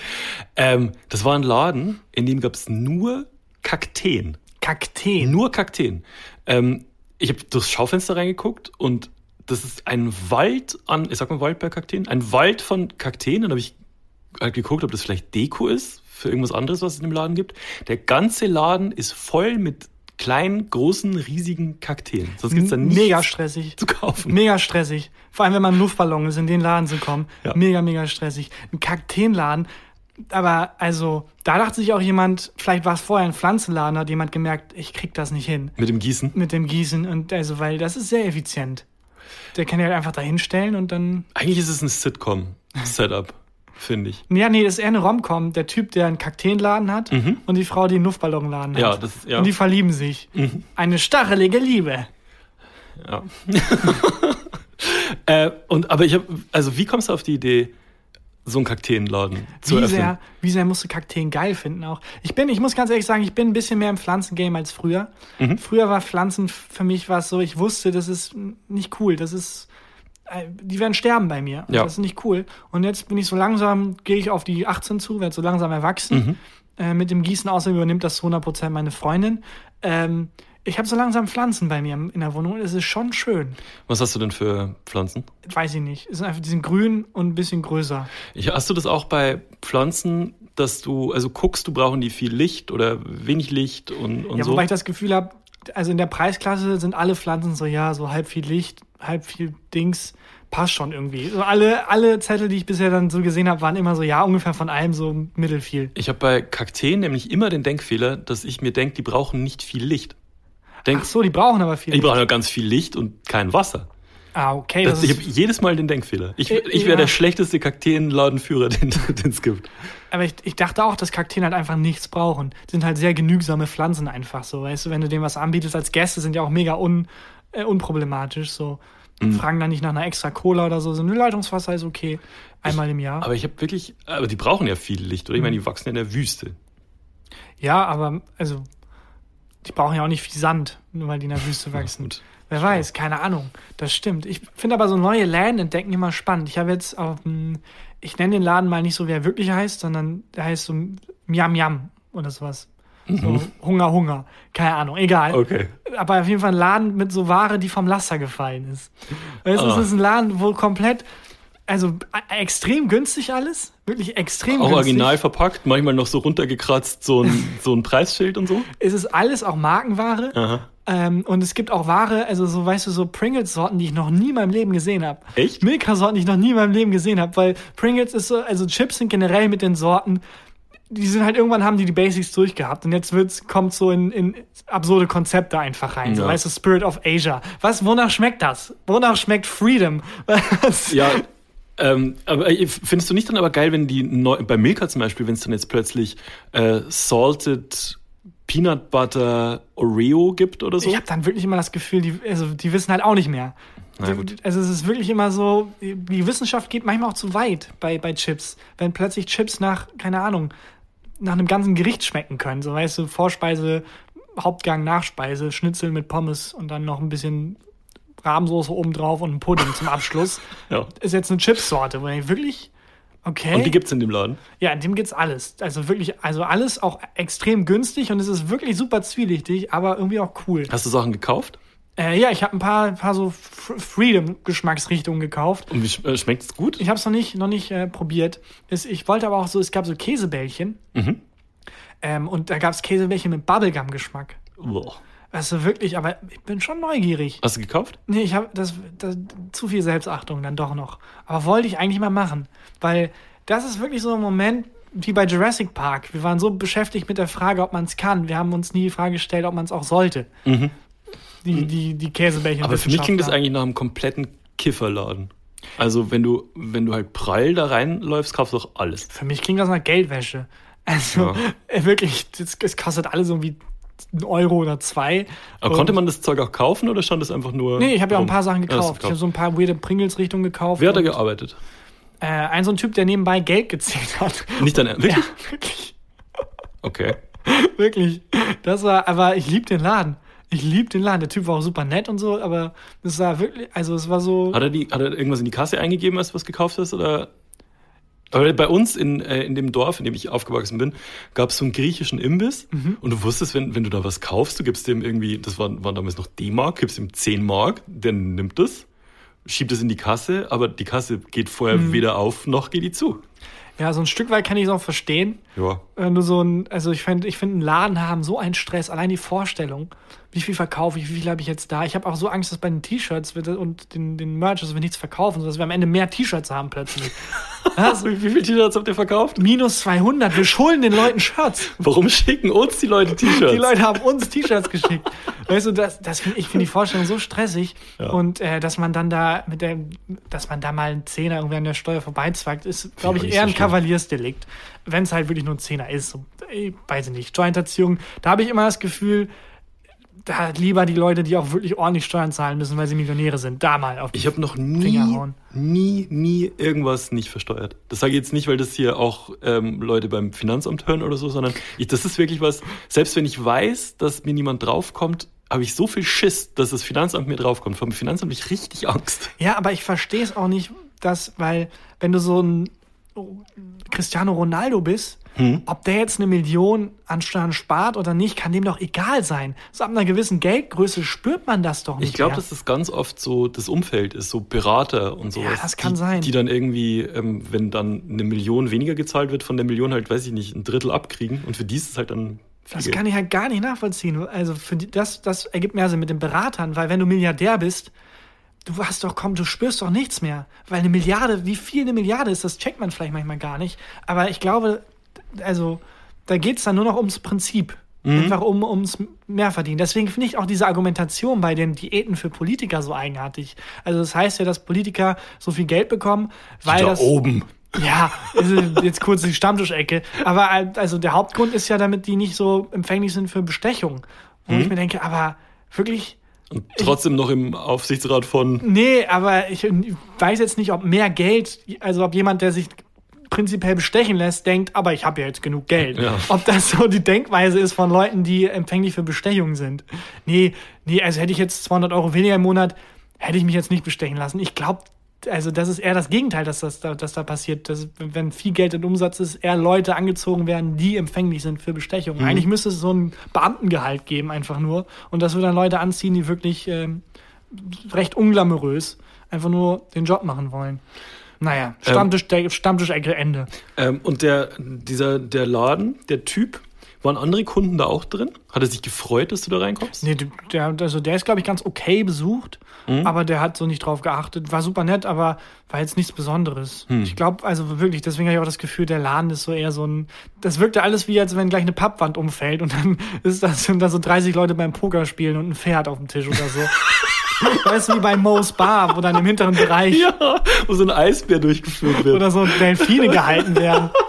Ähm, das war ein Laden, in dem gab es nur Kakteen. Kakteen. Nur Kakteen. Ähm, ich habe durchs Schaufenster reingeguckt und das ist ein Wald an, ich sag mal Wald bei Kakteen, ein Wald von Kakteen. Dann habe ich halt geguckt, ob das vielleicht Deko ist für irgendwas anderes, was es in dem Laden gibt. Der ganze Laden ist voll mit kleinen, großen, riesigen Kakteen. Sonst gibt's da nichts Mega stressig. zu kaufen. Mega stressig. Vor allem, wenn man Luftballon ist, in den Laden zu kommen. Ja. Mega, mega stressig. Ein Kakteenladen. Aber also, da dachte sich auch jemand, vielleicht war es vorher ein Pflanzenladen, hat jemand gemerkt, ich krieg das nicht hin Mit dem Gießen. mit dem Gießen. Und also, weil das ist sehr effizient. Der kann ja halt einfach da hinstellen und dann. Eigentlich ist es ein Sitcom-Setup, finde ich. Ja, nee, das ist eher eine Rom-Com. Der Typ, der einen Kakteenladen hat und die Frau, die einen Luftballonladen Mhm. Ja, hat. das ja. Mhm. Und die verlieben sich. Eine stachelige Liebe. Ja. äh, und, aber ich habe, also wie kommst du auf die Idee, so einen Kakteenladen zu Wie öffnen? sehr, wie sehr musst du Kakteen geil finden auch. Ich bin, ich muss ganz ehrlich sagen, ich bin ein bisschen mehr im Pflanzengame als früher. Mhm. Früher war Pflanzen für mich was so, ich wusste, das ist nicht cool, das ist, die werden sterben bei mir. Ja. Das ist nicht cool. Und jetzt bin ich so langsam, gehe ich auf die 18 zu, werde so langsam erwachsen. Mhm. Äh, mit dem Gießen außerdem übernimmt das zu 100% meine Freundin. Ähm, ich habe so langsam Pflanzen bei mir in der Wohnung es ist schon schön. Was hast du denn für Pflanzen? Weiß ich nicht. Es sind einfach, die sind grün und ein bisschen größer. Ich, hast du das auch bei Pflanzen, dass du, also guckst du, brauchen die viel Licht oder wenig Licht und, und Ja, so? wobei ich das Gefühl habe, also in der Preisklasse sind alle Pflanzen so, ja, so halb viel Licht, halb viel Dings, passt schon irgendwie. So alle, alle Zettel, die ich bisher dann so gesehen habe, waren immer so, ja, ungefähr von allem so mittelfiel. Ich habe bei Kakteen nämlich immer den Denkfehler, dass ich mir denke, die brauchen nicht viel Licht. Denk, Ach so, die brauchen aber viel. die brauchen ja ganz viel Licht und kein Wasser. Ah, okay. Das Das, ich habe jedes Mal den Denkfehler. Ich, Äh, ich wäre ja. der schlechteste Kakteenladenführer, den es gibt. aber ich, ich dachte auch, dass Kakteen halt einfach nichts brauchen. Die sind halt sehr genügsame Pflanzen einfach so. Weißt du, wenn du denen was anbietest als Gäste, sind ja auch mega un, äh, unproblematisch. So. Mhm. Fragen dann nicht nach einer extra Cola oder so. So, nö, Leitungswasser ist okay. Einmal im Jahr. Aber ich habe wirklich, aber die brauchen ja viel Licht, oder? Ich Mhm. meine, die wachsen ja in der Wüste. Ja, aber also die brauchen ja auch nicht viel Sand, nur weil die in der Wüste wachsen. gut. Wer weiß, keine Ahnung. Das stimmt. Ich finde aber so neue Läden entdecken immer spannend. Ich habe jetzt auf dem, ich nenne den Laden mal nicht so, wie er wirklich heißt, sondern der heißt so Miam Miam oder sowas. So Hunger, Hunger. Keine Ahnung, egal. Mhm. Okay. Aber auf jeden Fall ein Laden mit so Ware, die vom Laster gefallen ist. Weißt es Ah. ist ein Laden, wo komplett, also äh, extrem günstig alles. Wirklich extrem Auch günstig. original verpackt, manchmal noch so runtergekratzt, so ein, so ein Preisschild und so. Es ist alles auch Markenware. Aha. Ähm, und es gibt auch Ware, also so, weißt du, so Pringles-Sorten, die ich noch nie in meinem Leben gesehen habe. Echt? Milka-Sorten, die ich noch nie in meinem Leben gesehen habe, weil Pringles ist so, also Chips sind generell mit den Sorten, die sind halt irgendwann haben die die Basics durchgehabt und jetzt wird's, kommt so in, in absurde Konzepte einfach rein. So, Ja. weißt du, Spirit of Asia. Was, wonach schmeckt das? Wonach schmeckt Freedom? Was? Ja, ähm, aber äh, findest du nicht dann aber geil, wenn die neu, bei Milka zum Beispiel, wenn es dann jetzt plötzlich äh, Salted Peanut Butter Oreo gibt oder so? Ich habe dann wirklich immer das Gefühl, die, also die wissen halt auch nicht mehr. Na gut. Also es ist wirklich immer so, die Wissenschaft geht manchmal auch zu weit bei, bei Chips. Wenn plötzlich Chips nach, keine Ahnung, nach einem ganzen Gericht schmecken können. So weißt du, Vorspeise, Hauptgang, Nachspeise, Schnitzel mit Pommes und dann noch ein bisschen Rahmsoße obendrauf und ein Pudding zum Abschluss. Ja. Ist jetzt eine Chipsorte, wo ich wirklich, okay. Und die gibt's in dem Laden. Ja, in dem gibt's alles. Also wirklich, also alles auch extrem günstig und es ist wirklich super zwielichtig, aber irgendwie auch cool. Hast du Sachen gekauft? Äh, ja, ich habe ein paar, ein paar so Freedom-Geschmacksrichtungen gekauft. Und wie äh, schmeckt's gut? Ich habe es noch nicht, noch nicht äh, probiert. Es, ich wollte aber auch so, es gab so Käsebällchen. Mhm. Ähm, und da gab es Käsebällchen mit Bubblegum-Geschmack. Boah. Also wirklich, aber ich bin schon neugierig. Hast du gekauft? Nee, ich habe das, das zu viel Selbstachtung dann doch noch. Aber wollte ich eigentlich mal machen, weil das ist wirklich so ein Moment wie bei Jurassic Park. Wir waren so beschäftigt mit der Frage, ob man es kann. Wir haben uns nie die Frage gestellt, ob man es auch sollte. Die, die, die Käsebällchen. Mhm. Aber für mich klingt das eigentlich nach einem kompletten Kifferladen. Also wenn du, wenn du halt prall da reinläufst, kaufst du doch alles. Für mich klingt das nach Geldwäsche. Also äh, wirklich, es kostet alles irgendwie einen Euro oder zwei. Aber Und- konnte man das Zeug auch kaufen oder stand das einfach nur? Nee, ich habe ja auch ein paar Sachen du gekauft. Ich habe so ein paar weirde Pringles-Richtungen gekauft. Wer hat da gearbeitet? äh, ein so ein Typ, der nebenbei Geld gezählt hat. Nicht dein Wirklich? Ja, wirklich. Okay. Wirklich. Das war, aber ich lieb den Laden. Ich lieb den Laden. Der Typ war auch super nett und so, aber das war wirklich, also es war so. Hat er, die, hat er irgendwas in die Kasse eingegeben, als du was gekauft hast? Oder? Aber bei uns in, äh, in dem Dorf, in dem ich aufgewachsen bin, gab es so einen griechischen Imbiss. Mhm. Und du wusstest, wenn, wenn du da was kaufst, du gibst dem irgendwie, das waren, waren damals noch D-Mark, gibst ihm 10 Mark, der nimmt es, schiebt es in die Kasse, aber die Kasse geht vorher Mhm. weder auf, noch geht die zu. Ja, so ein Stück weit kann ich es auch verstehen. Ja. Wenn du so ein, also ich finde, ich finde, einen Laden haben so einen Stress, allein die Vorstellung. Wie viel verkaufe ich, wie viel habe ich jetzt da? Ich habe auch so Angst, dass bei den T-Shirts und den, den Merch, dass wir nichts verkaufen, sodass wir am Ende mehr T-Shirts haben plötzlich. Was? Wie, viele T-Shirts habt ihr verkauft? Minus 200, wir schulden den Leuten Shirts. Warum schicken uns die Leute T-Shirts? Die Leute haben uns T-Shirts geschickt. Weißt du, das, das find, ich finde die Vorstellung so stressig. Ja. Und äh, dass man dann da mit der, dass man da mal einen Zehner irgendwie an der Steuer vorbeizwackt, ist, glaube ich eher so ein. Kavaliersdelikt. Wenn es halt wirklich nur ein Zehner ist. So, ich weiß ich nicht. Steuerhinterziehung, da habe ich immer das Gefühl, da lieber die Leute, die auch wirklich ordentlich Steuern zahlen müssen, weil sie Millionäre sind, da mal auf die Ich habe noch nie, nie, nie irgendwas nicht versteuert. Das sage ich jetzt nicht, weil das hier auch ähm, Leute beim Finanzamt hören oder so, sondern ich, das ist wirklich was, selbst wenn ich weiß, dass mir niemand draufkommt, habe ich so viel Schiss, dass das Finanzamt mir draufkommt. Vom Finanzamt habe ich richtig Angst. Ja, aber ich verstehe es auch nicht, dass, weil wenn du so ein Cristiano Ronaldo bist, Hm. ob der jetzt eine Million an Steuern spart oder nicht, kann dem doch egal sein. So ab einer gewissen Geldgröße spürt man das doch nicht. Ich glaube, dass das ganz oft so das Umfeld ist, so Berater und sowas. das kann die, sein. Die dann irgendwie, ähm, wenn dann eine Million weniger gezahlt wird, von der Million halt, weiß ich nicht, ein Drittel abkriegen. Und für die ist es halt dann Das kann ich halt gar nicht nachvollziehen. Also für die, das, das ergibt mehr Sinn mit den Beratern, weil wenn du Milliardär bist, du hast doch, komm, du spürst doch nichts mehr. Weil eine Milliarde, wie viel eine Milliarde ist, das checkt man vielleicht manchmal gar nicht. Aber ich glaube, also da geht es dann nur noch ums Prinzip. Einfach um, ums Mehrverdienen. Deswegen finde ich auch diese Argumentation bei den Diäten für Politiker so eigenartig. Also das heißt ja, dass Politiker so viel Geld bekommen, weil da das oben. ja, ist jetzt kurz die Stammtischecke. Aber also der Hauptgrund ist ja, damit die nicht so empfänglich sind für Bestechung. Wo ich mir denke, aber wirklich, Und trotzdem noch im Aufsichtsrat von. nee, aber ich weiß jetzt nicht, ob mehr Geld, also ob jemand, der sich prinzipiell bestechen lässt, denkt, aber ich habe ja jetzt genug Geld. Ja. Ob das so die Denkweise ist von Leuten, die empfänglich für Bestechung sind. Nee, nee, also hätte ich jetzt 200 Euro weniger im Monat, hätte ich mich jetzt nicht bestechen lassen. Ich glaube, also das ist eher das Gegenteil, dass das da, dass da passiert. Dass, wenn viel Geld in Umsatz ist, eher Leute angezogen werden, die empfänglich sind für Bestechung. Eigentlich müsste es so ein Beamtengehalt geben, einfach nur. Und das würde dann Leute anziehen, die wirklich ähm, recht unglamourös einfach nur den Job machen wollen. Naja, Stammtisch, der Stammtischecke Ende. Ähm, und der, dieser, der Laden, der Typ, waren andere Kunden da auch drin? Hat er sich gefreut, dass du da reinkommst? Nee, der, also der ist, glaube ich, ganz okay besucht, aber der hat so nicht drauf geachtet. War super nett, aber war jetzt nichts Besonderes. Ich glaube, also wirklich, deswegen habe ich auch das Gefühl, der Laden ist so eher so ein. Das wirkte alles wie, als wenn gleich eine Pappwand umfällt und dann ist das, sind da so 30 Leute beim Poker spielen und ein Pferd auf dem Tisch oder so. weißt du, wie bei Mo's Bar, wo dann im hinteren Bereich Ja, wo so ein Eisbär durchgeführt wird. oder so Delfine gehalten werden.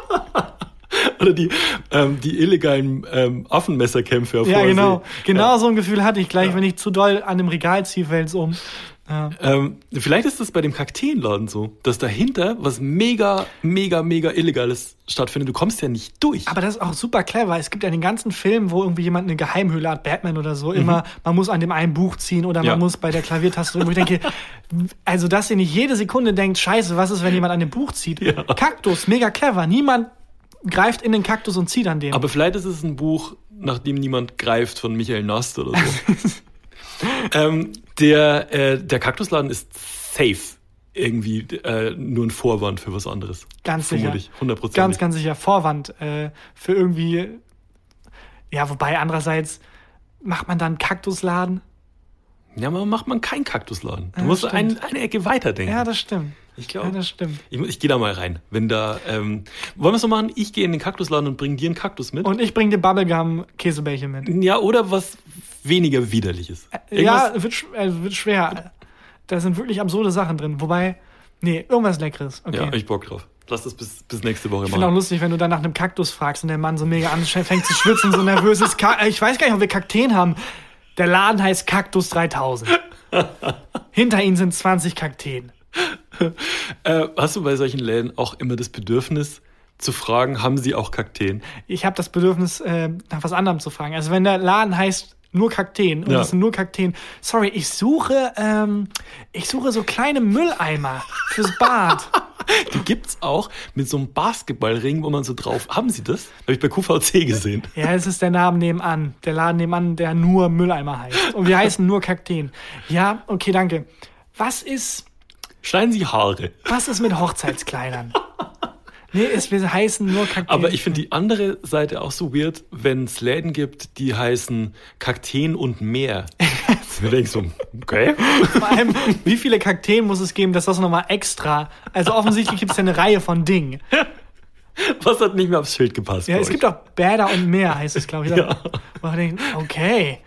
Oder die, ähm, die illegalen ähm, Affenmesserkämpfe auf Ja, genau. Genau so ein Gefühl hatte ich gleich, wenn ich zu doll an dem Regal ziehe, fällt's um. Ja. Ähm, vielleicht ist das bei dem Kakteenladen so, dass dahinter was mega, mega, mega Illegales stattfindet. Du kommst ja nicht durch. Aber das ist auch super clever. Es gibt ja den ganzen Filmen, wo irgendwie jemand eine Geheimhöhle hat, Batman oder so, immer, man muss an dem einen Buch ziehen oder man Ja. muss bei der Klaviertaste. Wo ich denke, also dass ihr nicht jede Sekunde denkt, scheiße, was ist, wenn jemand an dem Buch zieht? Kaktus, mega clever. Niemand greift in den Kaktus und zieht an dem. Aber vielleicht ist es ein Buch, nach dem niemand greift, von Michael Nast oder so. ähm, der, äh, der Kaktusladen ist safe irgendwie äh, nur ein Vorwand für was anderes. ganz sicher. Vermutlich, 100%. Ganz, ganz sicher. Vorwand äh, für irgendwie. Ja, wobei andererseits macht man dann Kaktusladen. Ja, aber macht man keinen Kaktusladen. Du Ja, musst ein, eine Ecke weiterdenken. Ja, das stimmt. ich Ja, glaube. das stimmt. ich ich gehe da mal rein. Wenn da, ähm, wollen wir es so machen? Ich gehe in den Kaktusladen und bringe dir einen Kaktus mit. Und ich bringe dir Bubblegum-Käsebällchen mit. ja, oder was weniger widerliches. Ja, wird, äh, wird schwer. Da sind wirklich absurde Sachen drin. Wobei, nee, irgendwas Leckeres. Okay. ja, ich Bock drauf. Lass das bis, bis nächste Woche ich finde auch machen. lustig, wenn du dann nach einem Kaktus fragst und der Mann so mega anfängt zu schwitzen, so nervös ist. Ka äh, ich weiß gar nicht, ob wir Kakteen haben. Der Laden heißt Kaktus 3000. Hinter ihnen sind 20 Kakteen. Äh, hast du bei solchen Läden auch immer das Bedürfnis zu fragen, haben sie auch Kakteen? Ich habe das Bedürfnis, äh, nach was anderem zu fragen. Also wenn der Laden heißt nur Kakteen und Ja. es sind nur Kakteen. Sorry, ich suche, ähm, ich suche so kleine Mülleimer fürs Bad. Die gibt's auch mit so einem Basketballring, wo man so drauf. Haben sie das? Habe ich bei QVC gesehen. Ja, es ist der Name nebenan. Der Laden nebenan, der nur Mülleimer heißt. Und wir heißen nur Kakteen. Ja, okay, danke. Was ist, Schneiden sie Haare. was ist mit Hochzeitskleidern? Nee, es, wir heißen nur Kakteen. Aber ich finde die andere Seite auch so weird, wenn es Läden gibt, die heißen Kakteen und mehr. Wir denken so, okay. Vor allem, wie viele Kakteen muss es geben, dass das nochmal extra. Also offensichtlich gibt es ja eine Reihe von Dingen. Was hat nicht mehr aufs Schild gepasst? Ja, es gibt auch Bäder und Meer, heißt es, glaube ich. Ja. Wo man denkt, okay,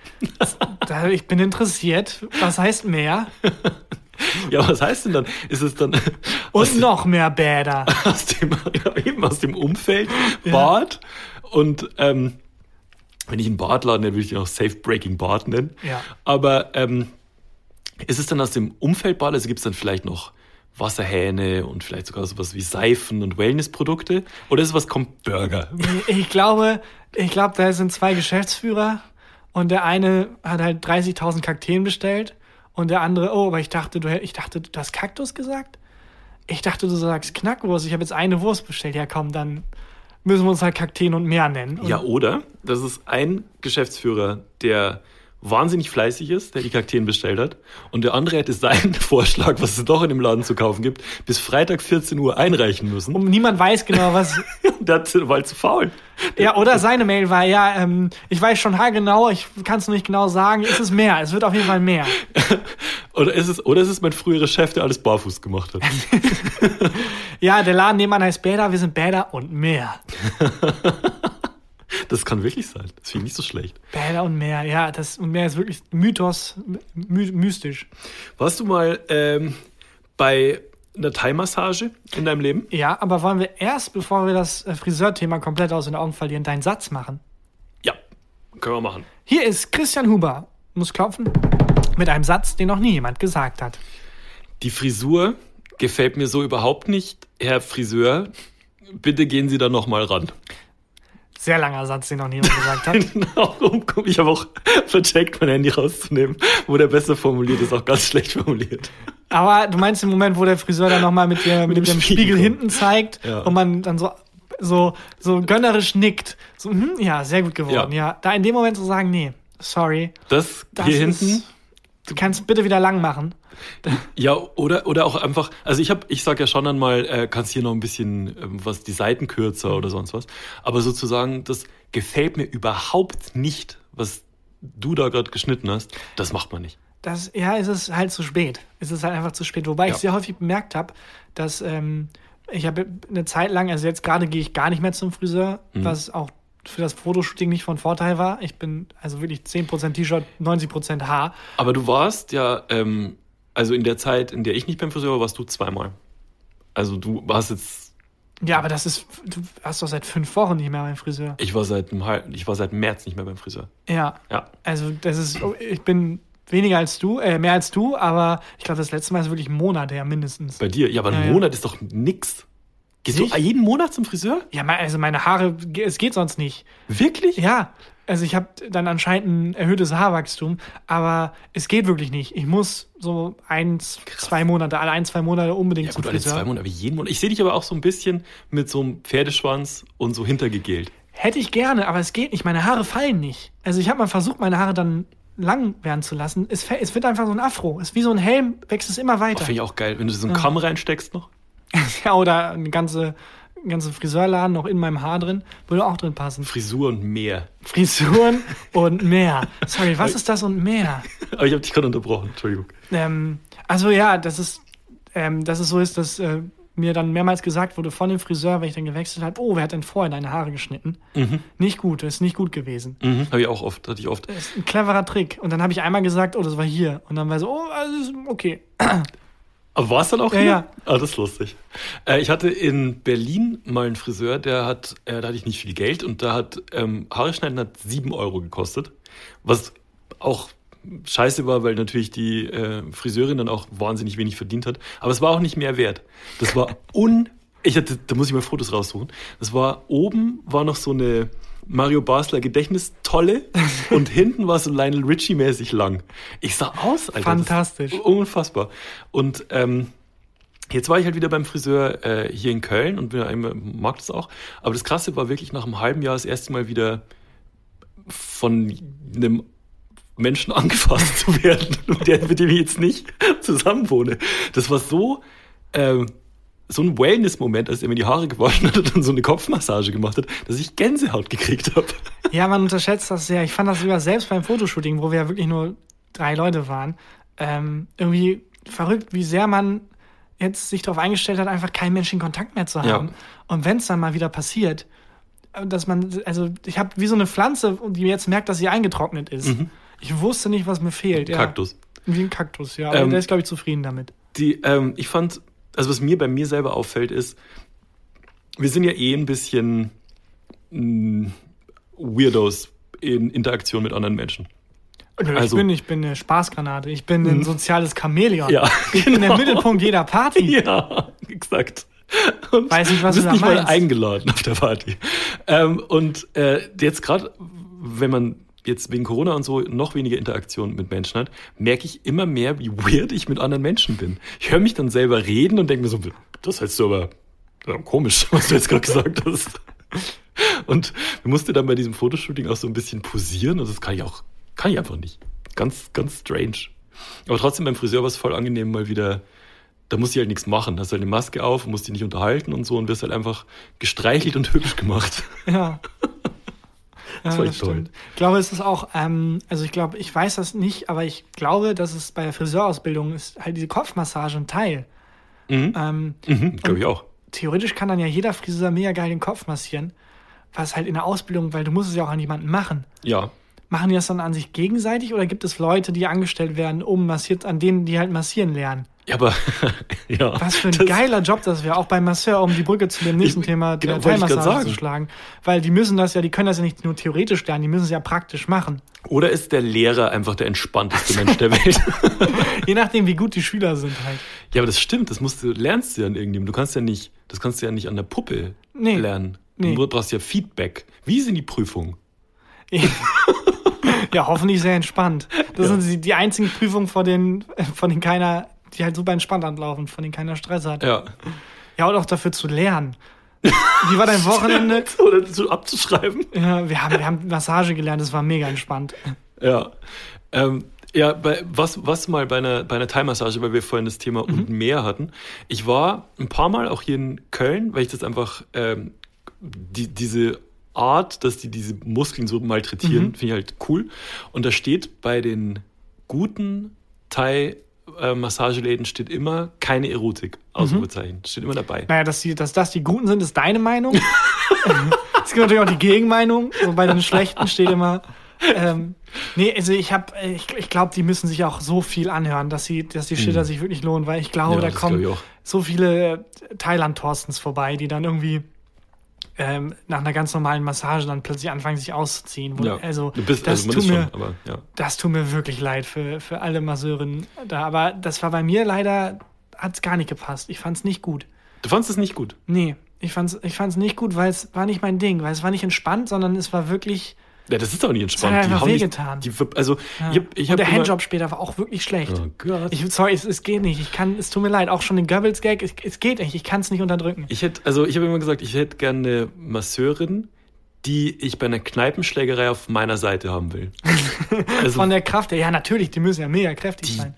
ich bin interessiert. Was heißt Meer? Ja, was heißt denn dann? Ist es dann Und noch mehr Bäder. aus dem, ja, eben aus dem Umfeld Bad und ähm, wenn ich einen Badladen nenne, würde ich ihn auch Safe Breaking Bad nennen. Ja. Aber ähm, ist es dann aus dem Umfeld Bad, also gibt es dann vielleicht noch Wasserhähne und vielleicht sogar sowas wie Seifen und Wellnessprodukte? Oder ist es was kommt Burger? Ich glaube, ich glaube, da sind zwei Geschäftsführer und der eine hat halt 30.000 Kakteen bestellt und der andere, oh, aber ich dachte, du, ich dachte, du hast Kaktus gesagt? Ich dachte, du sagst Knackwurst. Ich habe jetzt eine Wurst bestellt. Ja, komm, dann müssen wir uns halt Kakteen und mehr nennen. Und Ja, oder? Das ist ein Geschäftsführer, der wahnsinnig fleißig ist, der die Kakteen bestellt hat. Und der andere hätte seinen Vorschlag, was es doch in dem Laden zu kaufen gibt, bis Freitag 14 Uhr einreichen müssen. Und niemand weiß genau, was. Der war zu faul. ja, oder seine Mail war, ja, ähm, ich weiß schon haargenau, ich kann es nicht genau sagen. Es ist mehr. Es wird auf jeden Fall mehr. Oder ist es, oder ist es mein früherer Chef, der alles barfuß gemacht hat? Ja, der Laden nebenan heißt Bäder, wir sind Bäder und mehr. Das kann wirklich sein. Das finde ich nicht so schlecht. Bäder und mehr, ja, das und mehr ist wirklich Mythos, my mystisch. Warst du mal ähm, bei einer Thai-Massage in deinem Leben? Ja, aber wollen wir erst, bevor wir das äh, Friseurthema komplett aus den Augen verlieren, deinen Satz machen? Ja, können wir machen. Hier ist Christian Huber, muss klopfen, mit einem Satz, den noch nie jemand gesagt hat. Die Frisur gefällt mir so überhaupt nicht. Herr Friseur, bitte gehen Sie da noch mal ran. Sehr langer Satz, den noch nie jemand gesagt hat. Genau, ich habe auch vercheckt, mein Handy rauszunehmen, wo der besser formuliert ist, auch ganz schlecht formuliert. Aber du meinst den Moment, wo der Friseur dann nochmal mit, der, mit, dem dem Spiegel Spiegel hinten zeigt Ja. und man dann so, so, so gönnerisch nickt. So, hm, ja, sehr gut geworden. Ja. Ja. da in dem Moment zu sagen, nee, sorry, Das, das hier ist, hinten, Du kannst bitte wieder lang machen. ja, oder, oder auch einfach, also ich habe, ich sag ja schon dann mal, äh, kannst hier noch ein bisschen ähm, was, die Seiten kürzer oder sonst was. Aber sozusagen, das gefällt mir überhaupt nicht, was du da gerade geschnitten hast. Das macht man nicht. Das, ja, es ist halt zu spät. Es ist halt einfach zu spät. Wobei Ja. ich sehr häufig bemerkt habe, dass ähm, ich habe eine Zeit lang, also jetzt gerade gehe ich gar nicht mehr zum Friseur, Mhm. was auch für das Fotoshooting nicht von Vorteil war. Ich bin also wirklich 10% T-Shirt, 90% Haar. Aber du warst ja, ähm, also in der Zeit, in der ich nicht beim Friseur war, warst du zweimal. Also du warst jetzt, Ja, aber das ist, du hast doch seit fünf Wochen nicht mehr beim Friseur. ich war seit einem halben, ich war seit März nicht mehr beim Friseur. Ja, Ja. also das ist, ich bin weniger als du, äh, mehr als du, aber ich glaube, das letzte Mal ist wirklich ein Monat her, mindestens. Bei dir? Ja, aber ein Ja, ja. Monat ist doch nix. Gehst Nicht? du jeden Monat zum Friseur? Ja, also meine Haare, es geht sonst nicht. Wirklich? Ja, also ich habe dann anscheinend ein erhöhtes Haarwachstum, aber es geht wirklich nicht. Ich muss so eins, zwei Monate, alle ein, zwei Monate unbedingt Ja gut, alle zwei Monate, aber jeden Monat. Ich sehe dich aber auch so ein bisschen mit so einem Pferdeschwanz und so hintergegelt. Hätte ich gerne, aber es geht nicht. Meine Haare fallen nicht. Also ich habe mal versucht, meine Haare dann lang werden zu lassen. Es, es wird einfach so ein Afro. Es ist wie so ein Helm, wächst es immer weiter. Finde ich auch geil, wenn du so einen Kamm reinsteckst noch. ja, oder eine ganze, ein ganzer Friseurladen noch in meinem Haar drin, würde auch drin passen. Frisur und mehr. Frisuren und mehr. Sorry, was ist das und mehr? Aber ich habe dich gerade unterbrochen, Entschuldigung. Ähm, also ja, dass es, ähm, dass es so ist, dass äh, mir dann mehrmals gesagt wurde von dem Friseur, wenn ich dann gewechselt habe, oh, wer hat denn vorher deine Haare geschnitten? Nicht gut, das ist nicht gut gewesen. Mhm. Habe ich auch oft, hatte ich oft. Das ist ein cleverer Trick. Und dann habe ich einmal gesagt, oh, das war hier. Und dann war so, oh, ist okay. Aber war es dann auch Ja, hier? ja. Ah, das ist lustig. Äh, ich hatte in Berlin mal einen Friseur, der hat, äh, da hatte ich nicht viel Geld und da hat ähm, Haare schneiden hat sieben Euro gekostet. Was auch scheiße war, weil natürlich die äh, Friseurin dann auch wahnsinnig wenig verdient hat. Aber es war auch nicht mehr wert. Das war un... Ich hatte, da muss ich mal Fotos raussuchen. Das war, oben war noch so eine Mario Basler Gedächtnistolle und hinten war so Lionel Richie-mäßig lang. Ich sah aus, Alter. Fantastisch. Unfassbar. Und ähm, Jetzt war ich halt wieder beim Friseur äh, hier in Köln und bin ja immer, mag das auch. Aber das Krasse war wirklich nach einem halben Jahr das erste Mal wieder von einem Menschen angefasst zu werden, der, mit dem ich jetzt nicht zusammenwohne. Das war so, ähm, so ein Wellness-Moment, als er mir die Haare gewaschen hat und dann so eine Kopfmassage gemacht hat, dass ich Gänsehaut gekriegt habe. Ja, man unterschätzt das sehr. Ich fand das sogar selbst beim Fotoshooting, wo wir ja wirklich nur drei Leute waren, ähm, irgendwie verrückt, wie sehr man jetzt sich darauf eingestellt hat, einfach keinen menschlichen Kontakt mehr zu Ja. haben. Und wenn es dann mal wieder passiert, äh, dass man, also ich habe wie so eine Pflanze, die jetzt merkt, dass sie eingetrocknet ist. Ich wusste nicht, was mir fehlt. Ja. Mhm. Kaktus. Wie ein Kaktus, ja. Aber Ähm, der ist, glaube ich, zufrieden damit. Die, ähm, ich fand, also was mir bei mir selber auffällt, ist, wir sind ja eh ein bisschen mh, Weirdos in Interaktion mit anderen Menschen. Ich, also- bin, ich bin eine Spaßgranate. Ich bin ein soziales Chamäleon. Ja, ich bin der genau. Mittelpunkt jeder Party. Ja, exakt. Und Weiß nicht, was du bist nicht mal meinst. eingeladen auf der Party. Ähm, und äh, jetzt gerade, wenn man jetzt wegen Corona und so noch weniger Interaktion mit Menschen hat, merke ich immer mehr, wie weird ich mit anderen Menschen bin. Ich höre mich dann selber reden und denke mir so, das hältst du aber ja, komisch, was du jetzt gerade gesagt hast. Und wir mussten dann bei diesem Fotoshooting auch so ein bisschen posieren und das kann ich auch, kann ich einfach nicht. Ganz, ganz strange. Aber trotzdem beim Friseur war es voll angenehm, mal wieder, da musst du halt nichts machen. Da hast halt eine Maske auf, musst dich nicht unterhalten und so und wirst halt einfach gestreichelt und hübsch gemacht. Ja. Das ja, das echt toll. stimmt. Ich glaube, es ist auch, ähm, also ich glaube, ich weiß das nicht, aber ich glaube, dass es bei der Friseurausbildung ist halt diese Kopfmassage ein Teil. Mhm. Ähm, Mhm, Glaube ich auch. theoretisch kann dann ja jeder Friseur mega geil den Kopf massieren, was halt in der Ausbildung, weil du musst es ja auch an jemanden machen. Ja. Machen die das dann an sich gegenseitig oder gibt es Leute, die angestellt werden, um massiert, an denen die halt massieren lernen? Ja, aber ja. Was für ein das- geiler Job das wäre, auch beim Masseur, um die Brücke zu dem nächsten Ich- Thema genau, Thai-Massage zu schlagen. Weil die müssen das ja, die können das ja nicht nur theoretisch lernen, die müssen es ja praktisch machen. Oder ist der Lehrer einfach der entspannteste Mensch der Welt? Je nachdem, wie gut die Schüler sind halt. ja, aber das stimmt, das musst du, lernst du ja an irgendjemandem. Du kannst ja nicht, das kannst du ja nicht an der Puppe Nee. lernen. Nee. Du brauchst ja Feedback. Wie sind die Prüfungen? Ja, hoffentlich sehr entspannt. Das Ja. sind die, einzigen Prüfungen, vor denen, von denen keiner, die halt super entspannt anlaufen, von denen keiner Stress hat. Ja. Ja, und auch dafür zu lernen. Wie war dein Wochenende? Oder so abzuschreiben. Ja, wir haben, wir haben Massage gelernt, das war mega entspannt. Ja. Ähm, ja, bei, was, was mal bei einer, bei einer Thai-Massage, weil wir vorhin das Thema Mhm. und mehr hatten. Ich war ein paar Mal auch hier in Köln, weil ich das einfach, ähm, die, diese Art, dass die diese Muskeln so malträtieren, Mhm. finde ich halt cool. Und da steht bei den guten Thai-Massageläden steht immer keine Erotik. Ausrufezeichen. Steht immer dabei. Naja, dass, die, dass das die Guten sind, ist deine Meinung. es gibt natürlich auch die Gegenmeinung. So bei den Schlechten steht immer. Ähm, nee, also ich habe, ich, ich glaube, die müssen sich auch so viel anhören, dass sie, dass die Schilder sich wirklich lohnen, weil ich glaube, Ja, da kommen glaub so viele Thailand-Torstens vorbei, die dann irgendwie ähm, nach einer ganz normalen Massage dann plötzlich anfangen, sich auszuziehen. Ja. Also, du bist, das also tut mir, schon, aber ja. das tut mir wirklich leid für, für alle Masseurinnen da. Aber das war bei mir leider, hat es gar nicht gepasst. Ich fand es nicht gut. Du fandest es nicht gut. Nee, ich fand's, ich fand's nicht gut, weil es war nicht mein Ding, weil es war nicht entspannt, sondern es war wirklich. Ja, das ist auch nicht entspannt. hat die haben nicht, wehgetan. die, also, Ja. ich hab, ich Und hab der immer- Handjob später war auch wirklich schlecht. Oh Gott. Ich, sorry, es, es geht nicht. Ich kann, es tut mir leid. Auch schon den Goebbels-Gag, es, es geht nicht. Ich kann es nicht unterdrücken. Ich hätte, also ich habe immer gesagt, ich hätte gerne eine Masseurin, die ich bei einer Kneipenschlägerei auf meiner Seite haben will. Also Von der Kraft her, ja, natürlich, die müssen ja mega kräftig die, sein.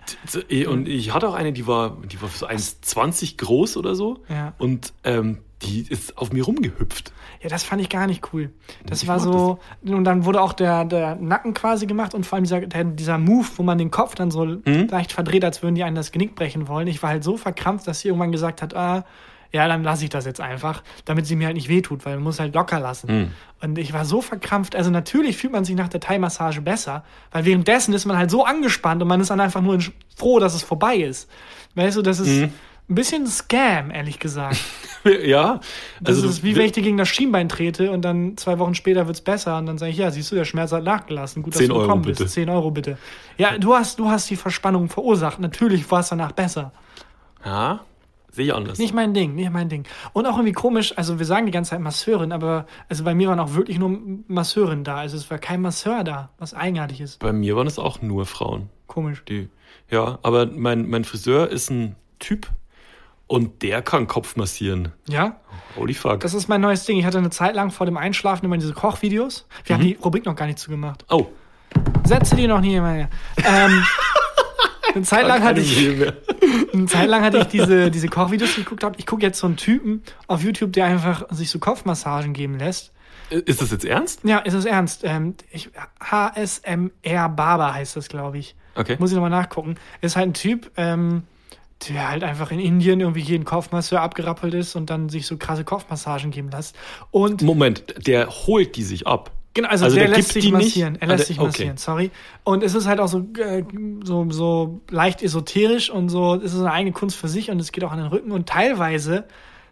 die, und ich hatte auch eine, die war, die war so 1,20 groß oder so. Ja. Und ähm, die ist auf mir rumgehüpft. Ja, das fand ich gar nicht cool. Das Ich war so, und dann wurde auch der, der Nacken quasi gemacht und vor allem dieser, der, dieser Move, wo man den Kopf dann so Mhm. leicht verdreht, als würden die einen das Genick brechen wollen. Ich war halt so verkrampft, dass sie irgendwann gesagt hat, ah, ja, dann lasse ich das jetzt einfach, damit sie mir halt nicht wehtut, weil man muss halt locker lassen. Mhm. Und ich war so verkrampft, also natürlich fühlt man sich nach der Thai-Massage besser, weil währenddessen ist man halt so angespannt und man ist dann einfach nur froh, dass es vorbei ist. Weißt du, das ist Mhm. Ein bisschen Scam, ehrlich gesagt. ja. Das Also ist wie wenn ich dir gegen das Schienbein trete und dann zwei Wochen später wird's besser und dann sage ich, ja, siehst du, der Schmerz hat nachgelassen. Gut, dass 10 du Euro gekommen bitte. bist. 10 Euro bitte. Ja, du hast, du hast die Verspannung verursacht. Natürlich war es danach besser. Ja, sehe ich anders. Nicht mein Ding, nicht mein Ding. Und auch irgendwie komisch, also wir sagen die ganze Zeit Masseurin, aber also bei mir waren auch wirklich nur Masseurin da. Also es war kein Masseur da, was eigenartig ist. Bei mir waren es auch nur Frauen. Komisch. Die, ja, aber mein, mein Friseur ist ein Typ und der kann Kopf massieren. Ja, Holy fuck. das ist mein neues Ding. Ich hatte eine Zeit lang vor dem Einschlafen immer diese Kochvideos. Wir haben die Rubrik noch gar nicht zugemacht. oh, Sätze, die noch nie mehr. Ähm, eine Zeit lang hatte ich. Eine Zeit lang hatte ich diese, diese Kochvideos geguckt. Hab. Ich gucke jetzt so einen Typen auf YouTube, der einfach sich so Kopfmassagen geben lässt. Ist das jetzt ernst? Ja, ist es ernst. Ähm, ich, HSMR Barber heißt das, glaube ich. Okay. Muss ich nochmal nachgucken. Ist halt ein Typ, ähm, der halt einfach in Indien irgendwie jeden Kopfmasseur abgerappelt ist und dann sich so krasse Kopfmassagen geben lässt. Und Moment, der holt die sich ab. Genau, also, Also der, der lässt sich die nicht? massieren. Er Ah, lässt der- sich okay. massieren, sorry. Und es ist halt auch so, äh, so, so leicht esoterisch und so, es ist eine eigene Kunst für sich und es geht auch an den Rücken. Und teilweise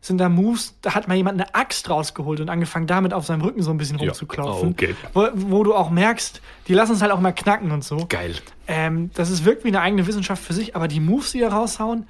sind da Moves, da hat mal jemand eine Axt rausgeholt und angefangen damit auf seinem Rücken so ein bisschen Ja. rumzuklopfen. Ah, okay. Wo, wo du auch merkst, die lassen es halt auch mal knacken und so. Geil. Ähm, das ist wirklich eine eigene Wissenschaft für sich, aber die Moves, die da raushauen,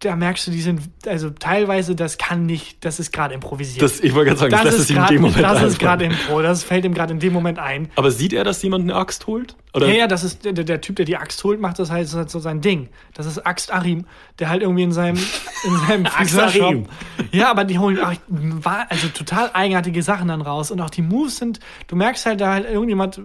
da merkst du, die sind, also teilweise, das kann nicht, das ist gerade improvisiert. Das, ich wollte gerade sagen, das, das ist sich in dem Moment Das ist gerade Impro, das fällt ihm gerade in dem Moment ein. Aber sieht er, dass jemand eine Axt holt? Oder? Ja, ja, das ist der, der Typ, der die Axt holt, macht das halt, das halt so sein Ding. Das ist Axt Arim, der halt irgendwie in seinem, in seinem Axt. Arim. Ja, aber die holen auch, also total eigenartige Sachen dann raus. Und auch die Moves sind, du merkst halt, da halt irgendjemand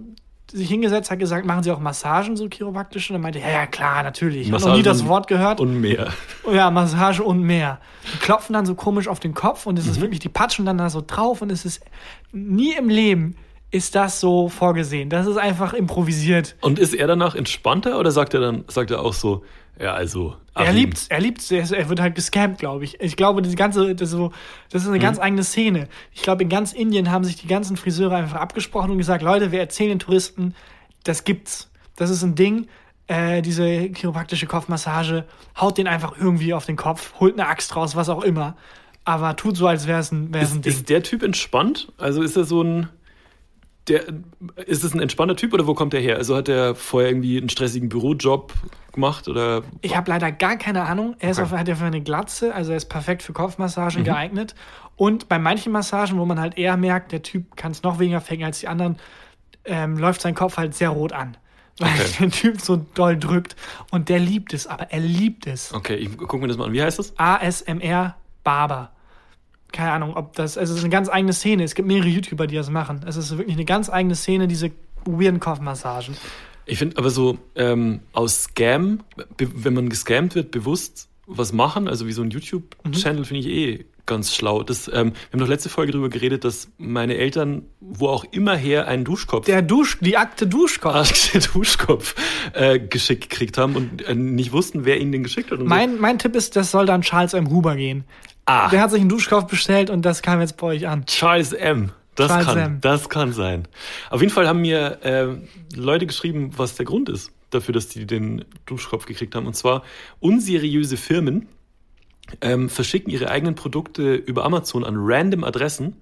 sich hingesetzt hat gesagt, machen sie auch Massagen, so chiropraktische? Und er meinte, ja, ja, klar, natürlich. Ich habe noch nie das Wort gehört. Und mehr. Ja, Massage und mehr. Die klopfen dann so komisch auf den Kopf und es Mhm. ist wirklich, die patschen dann da so drauf und es ist nie im Leben ist das so vorgesehen. Das ist einfach improvisiert. Und ist er danach entspannter oder sagt er dann, sagt er auch so, ja, also. Er Achim, liebt's, er liebt's, er, ist- er wird halt gescampt, glaube ich. Ich glaube, diese ganze, das, ist so, das ist eine ganz eigene Szene. Ich glaube, in ganz Indien haben sich die ganzen Friseure einfach abgesprochen und gesagt, Leute, wir erzählen den Touristen, das gibt's. Das ist ein Ding. Äh, diese chiropraktische Kopfmassage, haut den einfach irgendwie auf den Kopf, holt eine Axt raus, was auch immer. Aber tut so, als wäre es ein, wär's ein Ding. ist der Typ entspannt? Also ist er so ein. Der, ist es ein entspannter Typ oder wo kommt er her? Also hat er vorher irgendwie einen stressigen Bürojob gemacht oder Ich habe leider gar keine Ahnung. Er ist Okay. Mhm. auf, hat ja für eine Glatze, also er ist perfekt für Kopfmassagen geeignet. Und bei manchen Massagen, wo man halt eher merkt, der Typ kann es noch weniger fängen als die anderen, ähm, läuft sein Kopf halt sehr rot an. Weil Okay. der Typ so doll drückt. Und der liebt es, aber er liebt es. Okay, ich guck mir das mal an. Wie heißt das? ASMR Barber. Keine Ahnung, ob das, also es ist eine ganz eigene Szene. Es gibt mehrere YouTuber, die das machen. Es ist wirklich eine ganz eigene Szene, diese weirden Kopfmassagen. Ich finde aber so ähm, aus Scam, wenn man gescammt wird, bewusst was machen, also wie so ein YouTube-Channel, finde ich eh ganz schlau. Das, ähm, wir haben doch letzte Folge darüber geredet, dass meine Eltern, wo auch immer her, einen Duschkopf, Der Dusch, die Akte Duschkopf. Der Duschkopf äh, geschickt gekriegt haben und äh, nicht wussten, wer ihnen den geschickt hat. Mein, mein Tipp ist, das soll dann Charles M. Huber gehen. Ah. Der hat sich einen Duschkopf bestellt und das kam jetzt bei euch an. so. Charles M. Das Charles kann, M. das kann sein. Auf jeden Fall haben mir äh, Leute geschrieben, was der Grund ist dafür, dass die den Duschkopf gekriegt haben. Und zwar unseriöse Firmen ähm, verschicken ihre eigenen Produkte über Amazon an random Adressen.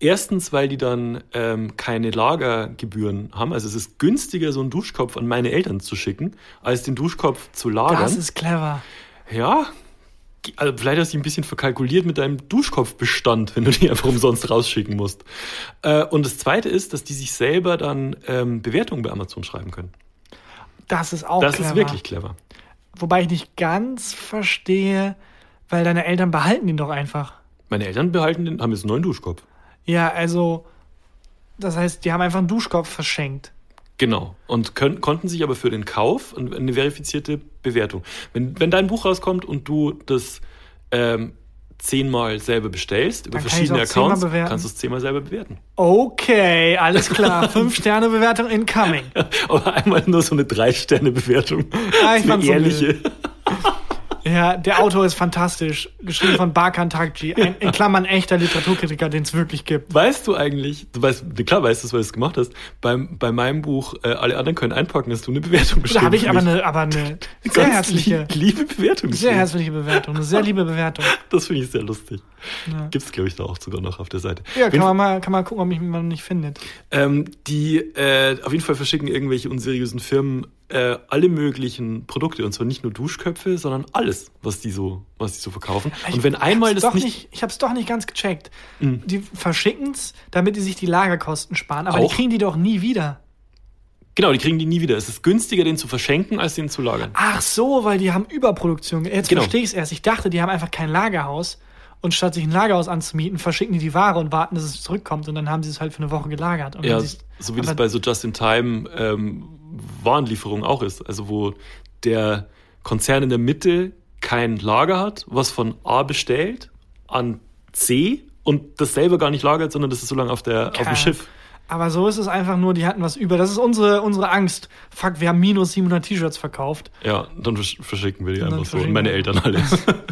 Erstens, weil die dann ähm, keine Lagergebühren haben. Also es ist günstiger, so einen Duschkopf an meine Eltern zu schicken, als den Duschkopf zu lagern. Das ist clever. Ja, also vielleicht hast du dich ein bisschen verkalkuliert mit deinem Duschkopfbestand, wenn du die einfach umsonst rausschicken musst. Äh, und das Zweite ist, dass die sich selber dann ähm, Bewertungen bei Amazon schreiben können. Das ist auch das clever. ist wirklich clever. Wobei ich nicht ganz verstehe, weil deine Eltern behalten ihn doch einfach. Meine Eltern behalten den, haben jetzt einen neuen Duschkopf. Ja, also, das heißt, die haben einfach einen Duschkopf verschenkt. Genau. Und können, konnten sich aber für den Kauf eine verifizierte Bewertung. Wenn, wenn dein Buch rauskommt und du das ähm, zehnmal selber bestellst, über kann verschiedene Accounts, kannst du es zehnmal selber bewerten. Okay, alles klar. Fünf-Sterne-Bewertung incoming. Aber einmal nur so eine Drei-Sterne-Bewertung. Ah, ich eine ehrliche. Ja, der Autor ist fantastisch. Geschrieben von Barkan Takji. Ein, in Klammern echter Literaturkritiker, den es wirklich gibt. Weißt du eigentlich, du weißt, klar weißt du, weil du es gemacht hast, beim, bei meinem Buch äh, Alle anderen können einpacken, hast du eine Bewertung beschrieben. Da habe ich aber eine, aber eine sehr herzliche, lieb- liebe Bewertung sehr geschrieben. herzliche Bewertung. Eine sehr liebe Bewertung. Das finde ich sehr lustig. Ja. Gibt's, glaube ich, da auch sogar noch auf der Seite. Ja, Auf kann man mal, kann man gucken, ob mich man nicht findet. Ähm, die äh, auf jeden Fall verschicken irgendwelche unseriösen Firmen äh, alle möglichen Produkte und zwar nicht nur Duschköpfe, sondern alles, was die so, was die so verkaufen. Und wenn einmal hab's das doch nicht, Mhm. ich habe es doch nicht ganz gecheckt. Die verschicken es, damit die sich die Lagerkosten sparen, aber die Auch? kriegen die doch nie wieder. genau, die kriegen die nie wieder. Es ist günstiger, den zu verschenken, als den zu lagern. Ach so, weil die haben Überproduktion. Jetzt Genau. verstehe ich es erst. Ich dachte, die haben einfach kein Lagerhaus und statt sich ein Lagerhaus anzumieten, verschicken die die Ware und warten, dass es zurückkommt und dann haben sie es halt für eine Woche gelagert. Und Ja, so wie das bei so Just-in-Time ähm, Warenlieferung auch ist. Also wo der Konzern in der Mitte kein Lager hat, was von A bestellt an C und das selber gar nicht lagert, sondern das ist so lange auf, der, auf dem. Schiff. Aber so ist es einfach nur, die hatten was über. Das ist unsere, unsere Angst. Fuck, wir haben minus 700 T-Shirts verkauft. Ja, dann versch- verschicken wir die dann einfach so. Und meine. Eltern alle.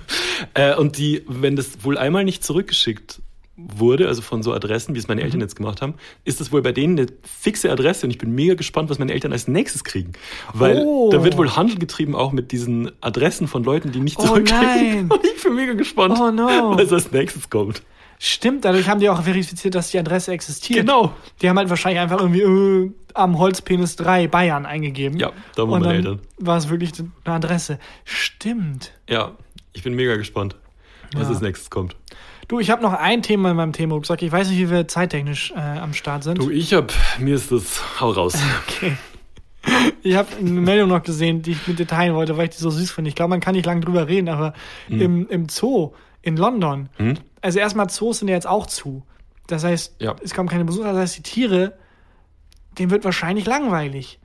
äh, und die, wenn das wohl einmal nicht zurückgeschickt wurde, also von so Adressen, wie es meine Mhm. Eltern jetzt gemacht haben, ist das wohl bei denen eine fixe Adresse und ich bin mega gespannt, was meine Eltern als nächstes kriegen. Weil Oh. da wird wohl Handel getrieben auch mit diesen Adressen von Leuten, die nicht Oh zurückkriegen. nein. Und ich bin mega gespannt, Oh no. was als nächstes kommt. Stimmt, dadurch haben die auch verifiziert, dass die Adresse existiert. Genau. Die haben halt wahrscheinlich einfach irgendwie äh, am Holzpenis 3 Bayern eingegeben. Ja, da Und meine dann Eltern. war es wirklich eine Adresse. Stimmt. Ja. Ich bin mega gespannt, was Ja. als nächstes kommt. Du, ich habe noch ein Thema in meinem Themenrucksack. Ich weiß nicht, wie wir zeittechnisch äh, am Start sind. Du, ich hab, mir ist das, hau raus. Okay. Ich habe eine Meldung noch gesehen, die ich mit dir teilen wollte, weil ich die so süß finde. Ich glaube, man kann nicht lange drüber reden, aber im, im Zoo in London, Hm? also erstmal Zoos sind ja jetzt auch zu. Das heißt, Ja. es kommen keine Besucher, das heißt, die Tiere, denen wird wahrscheinlich langweilig.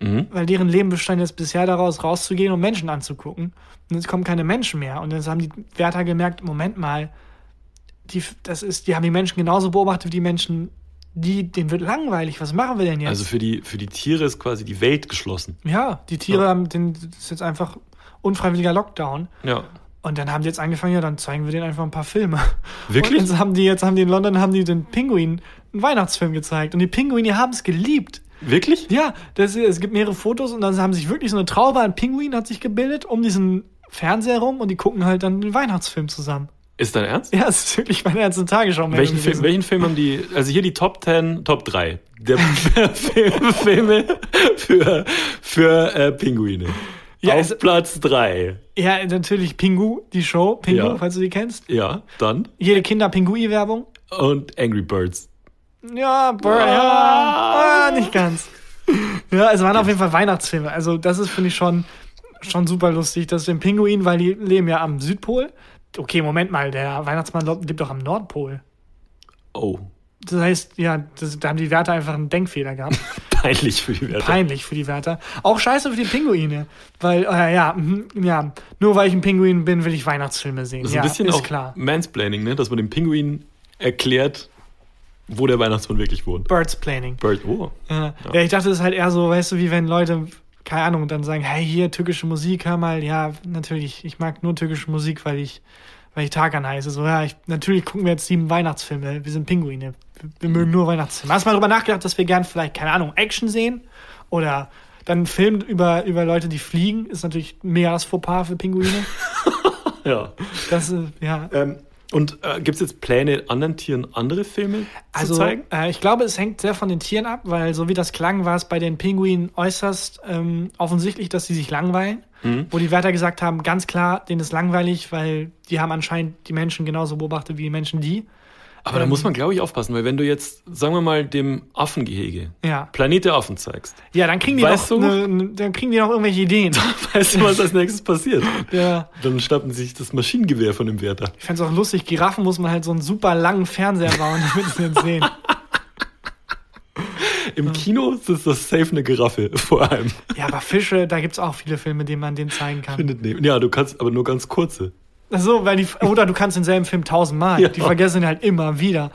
Mhm. Weil deren Leben bestand jetzt bisher daraus, rauszugehen und Menschen anzugucken. Und es kommen keine Menschen mehr. Und jetzt haben die Wärter gemerkt, Moment mal, die, das ist, die haben die Menschen genauso beobachtet wie die Menschen, die, denen wird langweilig. Was machen wir denn jetzt? Also für die, für die Tiere ist quasi die Welt geschlossen. Ja, die Tiere Ja. haben den, das ist jetzt einfach unfreiwilliger Lockdown. Ja. Und dann haben die jetzt angefangen, ja, dann zeigen wir denen einfach ein paar Filme. Wirklich? Und jetzt haben die, jetzt haben die in London, haben die den Pinguin einen Weihnachtsfilm gezeigt. Und die Pinguine haben es geliebt. Wirklich? Ja, das, es gibt mehrere Fotos und dann haben sich wirklich so eine Traube an Pinguinen hat sich gebildet um diesen Fernseher rum und die gucken halt dann den Weihnachtsfilm zusammen. Ist dein Ernst? Ja, es ist wirklich meine ganze Tagesschau. Welchen Film, welchen Film haben die, also hier die Top 10, Top 3 der Film, Filme für, für äh, Pinguine. Ja, Auf es- Platz 3. Ja, natürlich Pingu, die Show, Pingu, Ja. falls du die kennst. Ja, dann. Jede Kinder-Pingui-Werbung. Und Angry Birds. Ja, ja, ah, nicht ganz. Ja, es waren auf jeden Fall Weihnachtsfilme. Also das ist, finde ich, schon, schon super lustig. Das ist den Pinguin, weil die leben ja am Südpol. Okay, Moment mal, der Weihnachtsmann lebt doch am Nordpol. Oh, Das heißt, ja, das, da haben die Wärter einfach einen Denkfehler gehabt. peinlich für die Werte. Peinlich für die Wärter. Auch scheiße für die Pinguine. Weil, äh, ja, mhm, ja, nur weil ich ein Pinguin bin, will ich Weihnachtsfilme sehen. Das ist ja, ein bisschen ist auch klar. Mansplaining, ne? dass man dem Pinguin erklärt, wo der Weihnachtsmann wirklich wohnt. Birds Planning. Bird, oh. Ja. ja, ich dachte, das ist halt eher so, weißt du, wie wenn Leute, keine Ahnung, dann sagen, hey, hier, türkische Musik, hör mal, ja, natürlich, ich mag nur türkische Musik, weil ich, weil ich Tarkan heiße. So, ja, ich, natürlich gucken wir jetzt sieben Weihnachtsfilme, wir sind Pinguine, wir, mögen nur Weihnachtsfilme. Hast du mal drüber nachgedacht, dass wir gern vielleicht, keine Ahnung, Action sehen? Oder dann einen Film über, über Leute, die fliegen, ist natürlich mega das Fauxpas für Pinguine. Ja. Das, äh, ja, Ähm, und äh, gibt es jetzt Pläne, anderen Tieren andere Filme Also, zu zeigen? äh, ich glaube, es hängt sehr von den Tieren ab, weil so wie das klang, war es bei den Pinguinen äußerst ähm, offensichtlich, dass sie sich langweilen. Mhm. Wo die Wärter gesagt haben, ganz klar, denen ist langweilig, weil die haben anscheinend die Menschen genauso beobachtet wie die Menschen die. Aber da ähm, muss man, glaube ich, aufpassen, weil wenn du jetzt, sagen wir mal, dem Affengehege Ja. Planet der Affen zeigst, Ja, dann kriegen die noch, du? ne, ne, dann kriegen die noch irgendwelche Ideen. weißt du, was als nächstes passiert? ja. Dann schnappen sie sich das Maschinengewehr von dem Wärter. Ich fände es auch lustig, Giraffen muss man halt so einen super langen Fernseher bauen, damit sie den sehen. Im Kino ist das safe eine Giraffe, vor allem. Ja, aber Fische, da gibt's auch viele Filme, die man denen zeigen kann. Findet neben. Ja, du kannst aber nur ganz kurze. Ach So, weil die, oder du kannst denselben Film tausendmal. Ja. Die vergessen ihn halt immer wieder.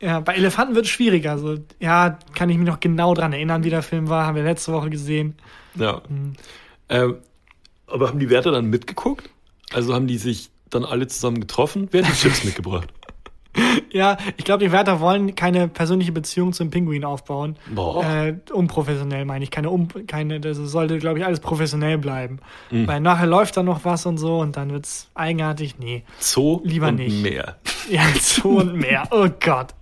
Ja, bei Elefanten wird es schwieriger. So, ja, kann ich mich noch genau dran erinnern, wie der Film war. Haben wir letzte Woche gesehen. Ja. Mhm. Ähm, aber haben die Wärter dann mitgeguckt? Also haben die sich dann alle zusammen getroffen? Wer hat die Chips mitgebracht? Ja, ich glaube, die Wärter wollen keine persönliche Beziehung zum Pinguin aufbauen. Boah. Äh, unprofessionell meine ich. Keine, um, keine, das sollte, glaube ich, alles professionell bleiben. Mhm. Weil nachher läuft da noch was und so und dann wird's eigenartig. Nee. Zoo Lieber und nicht. mehr. Ja, so und mehr. Oh Gott.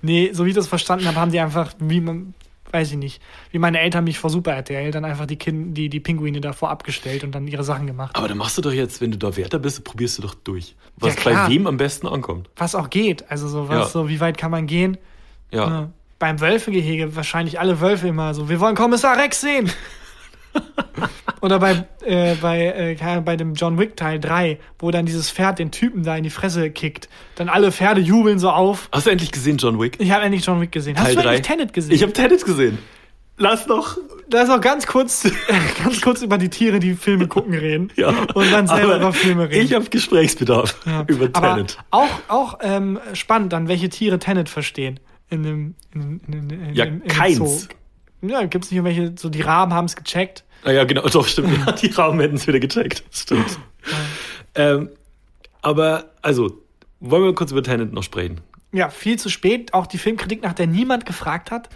Nee, so wie ich das verstanden habe, haben die einfach, wie man, weiß ich nicht, wie meine Eltern mich vor Super RTL dann einfach die, kind, die, die Pinguine davor abgestellt und dann ihre Sachen gemacht. Aber dann machst du doch jetzt, wenn du da Wärter bist, probierst du doch durch. Was Ja, bei wem am besten ankommt. Was auch geht. Also so, was, Ja. so wie weit kann man gehen? Ja. Ja. Beim Wölfegehege wahrscheinlich alle Wölfe immer so, wir wollen Kommissar Rex sehen. Oder bei, äh, bei, äh, bei dem John Wick Teil 3, wo dann dieses Pferd den Typen da in die Fresse kickt. Dann alle Pferde jubeln so auf. Hast du endlich gesehen, John Wick? Ich habe endlich John Wick gesehen. Hast Teil du drei? eigentlich Tenet gesehen? Ich habe Tenet gesehen. Lass doch. Lass auch ganz kurz, ganz kurz über die Tiere, die Filme gucken, reden. Ja. Und dann selber Aber über Filme reden. Ich habe Gesprächsbedarf Ja. über Aber Tenet. auch, auch ähm, spannend, dann welche Tiere Tenet verstehen. In dem, in, in, in, Ja, im, im keins. Zoo. Ja, gibt's nicht irgendwelche, so die Raben haben es gecheckt. Ah ja, genau, doch, stimmt. Ja, die Rahmen hätten es wieder gecheckt. Stimmt. Ähm, aber, also, wollen wir kurz über Tenet noch sprechen? Ja, viel zu spät. Auch die Filmkritik, nach der niemand gefragt hat.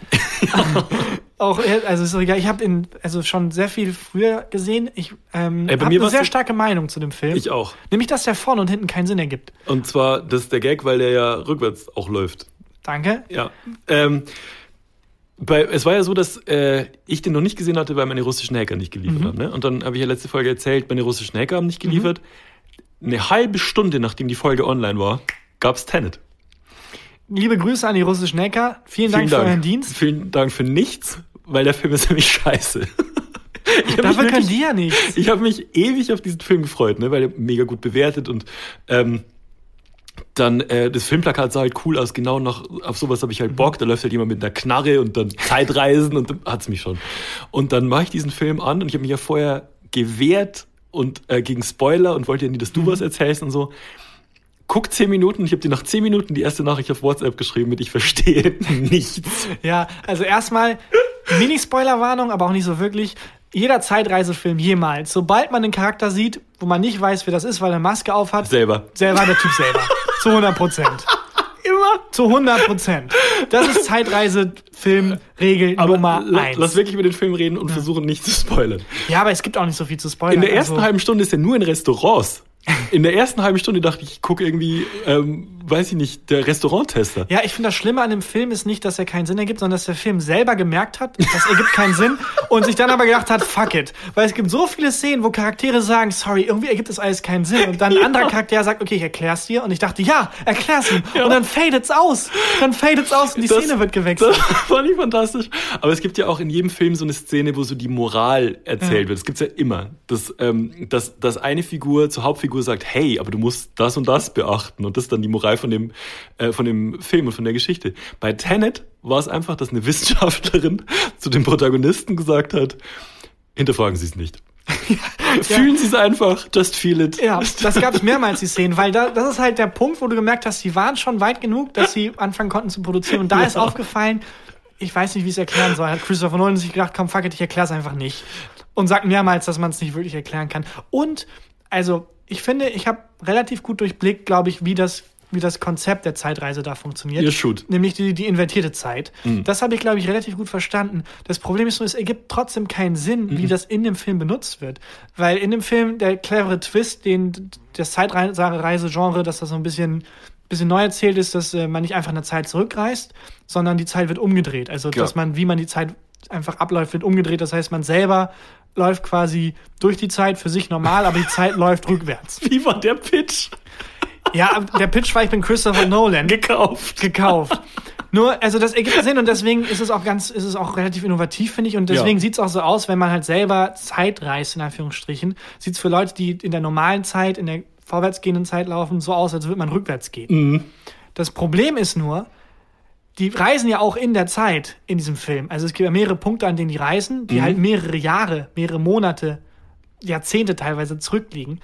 auch, äh, also ist egal. Ich habe in also schon sehr viel früher gesehen. Ich ähm, habe eine sehr starke Meinung zu dem Film. Ich auch. Nämlich, dass der vorne und hinten keinen Sinn ergibt. Und zwar, das ist der Gag, weil der ja rückwärts auch läuft. Danke. Ja. Ähm, bei, es war ja so, dass äh, ich den noch nicht gesehen hatte, weil meine russischen Hacker nicht geliefert Mhm. haben. Ne? Und dann habe ich ja letzte Folge erzählt, meine russischen Hacker haben nicht geliefert. eine halbe Stunde, nachdem die Folge online war, gab's Tenet. Liebe Grüße an die russischen Hacker. Vielen Dank für euren Dienst. Vielen Dank für nichts, weil der Film ist nämlich scheiße. Dafür mich können wirklich- die ja nichts. Ich habe mich ewig auf diesen Film gefreut, ne, weil er mega gut bewertet und ähm, dann äh, das Filmplakat sah halt cool aus, genau noch auf sowas habe ich halt Bock. Da läuft halt jemand mit einer Knarre und dann Zeitreisen und dann hat's mich schon. Und dann mache ich diesen Film an und ich habe mich ja vorher gewehrt und äh, gegen Spoiler und wollte ja nie, dass du was erzählst und so. Guck zehn Minuten, ich habe dir nach zehn Minuten die erste Nachricht auf WhatsApp geschrieben mit ich verstehe nichts. Ja, also erstmal Mini-Spoiler-Warnung, aber auch nicht so wirklich. Jeder Zeitreisefilm jemals, sobald man einen Charakter sieht, wo man nicht weiß, wer das ist, weil er eine Maske aufhat, Selber. selber der Typ selber. Zu 100 Prozent. Immer. Zu 100 Prozent. Das ist Zeitreisefilm-Regel Nummer eins. lass wirklich über den Film reden und versuchen nicht zu spoilern. Ja, aber es gibt auch nicht so viel zu spoilern. In der ersten also, halben Stunde ist er nur in Restaurants. In der ersten halben Stunde dachte ich, ich gucke irgendwie, ähm, weiß ich nicht, der Restauranttester. Ja, ich finde das Schlimme an dem Film ist nicht, dass er keinen Sinn ergibt, sondern dass der Film selber gemerkt hat, das ergibt keinen Sinn und sich dann aber gedacht hat, fuck it. Weil es gibt so viele Szenen, wo Charaktere sagen, sorry, irgendwie ergibt das alles keinen Sinn. Und dann ein anderer Charakter sagt, okay, ich erklär's dir. Und ich dachte, ja, erklär's ihm. Und dann fadet's aus. Dann fadet's aus und die Das- Szene wird gewechselt. Das fand ich fantastisch. Aber es gibt ja auch in jedem Film so eine Szene, wo so die Moral erzählt Ja. wird. Das gibt's ja immer. Dass, ähm, dass, dass eine Figur zur Hauptfigur sagt, hey, aber du musst das und das beachten. Und das ist dann die Moral von dem, äh, von dem Film und von der Geschichte. Bei Tenet war es einfach, dass eine Wissenschaftlerin zu dem Protagonisten gesagt hat, hinterfragen Sie es nicht. Fühlen Sie es einfach, just feel it. Ja, das gab es mehrmals, die Szenen, weil da, das ist halt der Punkt, wo du gemerkt hast, die waren schon weit genug, dass sie anfangen konnten zu produzieren. Und da ist aufgefallen, ich weiß nicht, wie es erklären soll. Hat Christopher Nolan sich gedacht, komm, fuck it, ich erklär's einfach nicht. Und sagt mehrmals, dass man es nicht wirklich erklären kann. Und, also, ich finde, ich habe relativ gut durchblickt, glaube ich, wie das, wie das Konzept der Zeitreise da funktioniert. Ihr shoot. Nämlich die, die invertierte Zeit. Das habe ich, glaube ich, relativ gut verstanden. Das Problem ist nur, es ergibt trotzdem keinen Sinn, wie das in dem Film benutzt wird. Weil in dem Film der clevere Twist, den das Zeitreise-Genre, dass das so ein bisschen, bisschen neu erzählt ist, dass äh, man nicht einfach in der Zeit zurückreist, sondern die Zeit wird umgedreht. Also, Ja. dass man, wie man die Zeit einfach abläuft, wird umgedreht. Das heißt, man selber läuft quasi durch die Zeit für sich normal, aber die Zeit läuft rückwärts. Wie war der Pitch? Ja, der Pitch war, ich bin Christopher Nolan Gekauft. gekauft. Nur, also das ergibt Sinn und deswegen ist es auch ganz, ist es auch relativ innovativ, finde ich. Und deswegen Ja. sieht es auch so aus, wenn man halt selber Zeit reist, in Anführungsstrichen, sieht es für Leute, die in der normalen Zeit, in der vorwärtsgehenden Zeit laufen, so aus, als würde man rückwärts gehen. Mhm. Das Problem ist nur, die reisen ja auch in der Zeit in diesem Film. Also es gibt ja mehrere Punkte, an denen die reisen, Mhm. die halt mehrere Jahre, mehrere Monate, Jahrzehnte teilweise zurückliegen.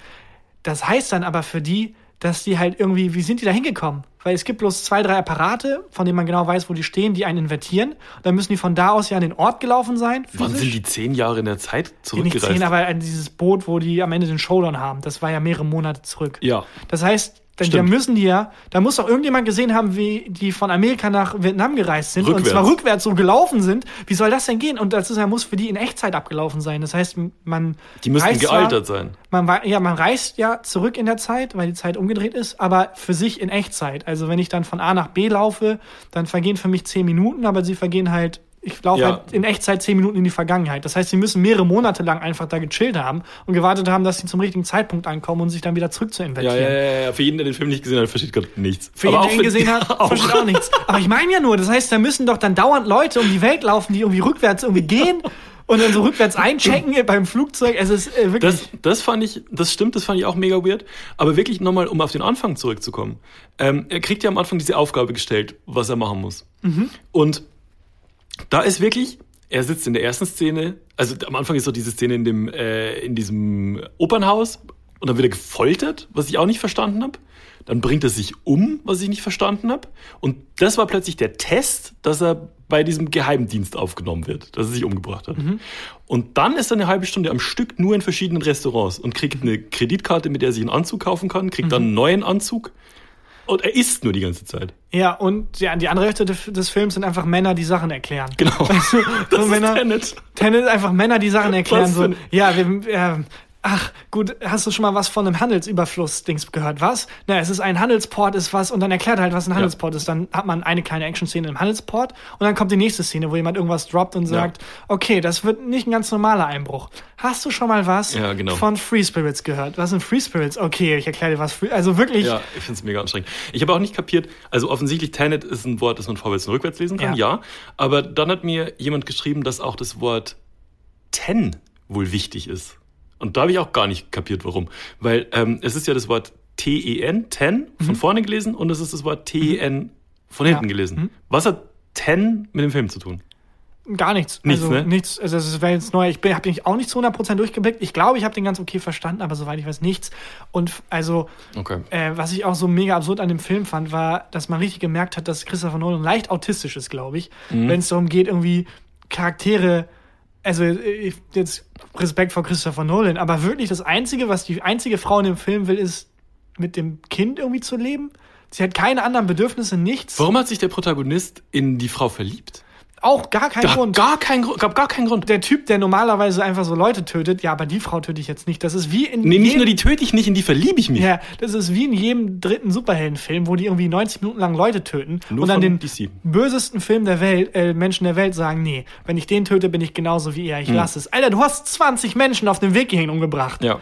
Das heißt dann aber für die, dass die halt irgendwie, wie sind die da hingekommen? Weil es gibt bloß zwei, drei Apparate, von denen man genau weiß, wo die stehen, die einen invertieren. Dann müssen die von da aus ja an den Ort gelaufen sein. Wann physisch. sind die zehn Jahre in der Zeit Die nicht zurückgereist? zehn, aber an dieses Boot, wo die am Ende den Showdown haben. Das war ja mehrere Monate zurück. ja. Das heißt, dann da müssen die ja, da muss doch irgendjemand gesehen haben, wie die von Amerika nach Vietnam gereist sind und Rückwärts. zwar rückwärts so gelaufen sind. Wie soll das denn gehen? Und das ist, ja, muss für die in Echtzeit abgelaufen sein. Das heißt, man Die müssten reist zwar- gealtert sein. Man, ja, man reist ja zurück in der Zeit, weil die Zeit umgedreht ist, aber für sich in Echtzeit. Also wenn ich dann von A nach B laufe, dann vergehen für mich zehn Minuten, aber sie vergehen halt, ich laufe Ja. halt in Echtzeit zehn Minuten in die Vergangenheit. Das heißt, sie müssen mehrere Monate lang einfach da gechillt haben und gewartet haben, dass sie zum richtigen Zeitpunkt ankommen und sich dann wieder zurück zu Ja, invertieren. ja, ja, ja. Für jeden, der den Film nicht gesehen hat, versteht gerade nichts. Für jeden, der ihn gesehen hat, versteht auch nichts. Aber ich meine ja nur, das heißt, da müssen doch dann dauernd Leute um die Welt laufen, die irgendwie rückwärts irgendwie gehen und dann so rückwärts einchecken beim Flugzeug. Es ist äh, wirklich. Das, das fand ich, das stimmt, das fand ich auch mega weird. Aber wirklich nochmal, um auf den Anfang zurückzukommen. Ähm, er kriegt ja am Anfang diese Aufgabe gestellt, was er machen muss. Und da ist wirklich, er sitzt in der ersten Szene, also am Anfang ist so diese Szene in dem, äh, in diesem Opernhaus und dann wird er gefoltert, was ich auch nicht verstanden habe. Dann bringt er sich um, was ich nicht verstanden habe. Und das war plötzlich der Test, dass er bei diesem Geheimdienst aufgenommen wird, dass er sich umgebracht hat. Und dann ist er eine halbe Stunde am Stück nur in verschiedenen Restaurants und kriegt eine Kreditkarte, mit der er sich einen Anzug kaufen kann, kriegt dann einen neuen Anzug. Und er isst nur die ganze Zeit. Ja, und ja, die andere Hälfte des, Films sind einfach Männer, die Sachen erklären. Genau. so Das ist Männer, Tenet. Tenet einfach Männer, die Sachen erklären. Was So, ja, wir, ja, Ach, gut, hast du schon mal was von einem Handelsüberfluss-Dings gehört? Was? Na, es ist ein Handelsport, ist was, und dann erklärt er halt, was ein Handelsport ist. Dann hat man eine kleine Action-Szene im Handelsport und dann kommt die nächste Szene, wo jemand irgendwas droppt und sagt, okay, das wird nicht ein ganz normaler Einbruch. Hast du schon mal was Ja, genau. von Free Spirits gehört? Was sind Free Spirits? Okay, ich erkläre dir was. Free, also wirklich, Ja, ich finde es mega anstrengend. Ich habe auch nicht kapiert, also offensichtlich Tenet ist ein Wort, das man vorwärts und rückwärts lesen kann, Ja. ja. Aber dann hat mir jemand geschrieben, dass auch das Wort ten wohl wichtig ist. Und da habe ich auch gar nicht kapiert, warum. Weil ähm, es ist ja das Wort T-E-N, ten, von vorne gelesen, und es ist das Wort T-E-N von hinten Mhm. Ja. gelesen. Was hat ten mit dem Film zu tun? Gar nichts. Nichts, also ne? nichts. Also das wäre jetzt neu. Ich habe den auch nicht zu 100% durchgeblickt. Ich glaube, ich habe den ganz okay verstanden, aber soweit ich weiß, nichts. Und also, Okay. äh, was ich auch so mega absurd an dem Film fand, war, dass man richtig gemerkt hat, dass Christopher Nolan leicht autistisch ist, glaube ich. Mhm. Wenn es darum geht, irgendwie Charaktere, also äh, jetzt Respekt vor Christopher Nolan, aber wirklich das Einzige, was die einzige Frau in dem Film will, ist mit dem Kind irgendwie zu leben. Sie hat keine anderen Bedürfnisse, nichts. Warum hat sich der Protagonist in die Frau verliebt? Auch gar kein Da Grund. gar kein Grund, gab gar keinen Grund. der Typ, der normalerweise einfach so Leute tötet, ja, aber die Frau töte ich jetzt nicht. Das ist wie in Nee, nicht jedem- nur die töte ich nicht, in die verliebe ich mich. ja, das ist wie in jedem dritten Superheldenfilm, wo die irgendwie 90 Minuten lang Leute töten Nur und dann den DC. bösesten Film der Welt, äh, Menschen der Welt sagen, nee, wenn ich den töte, bin ich genauso wie er, Hm. ich lasse es. Alter, du hast 20 Menschen auf dem Weg hierhin umgebracht. Ja.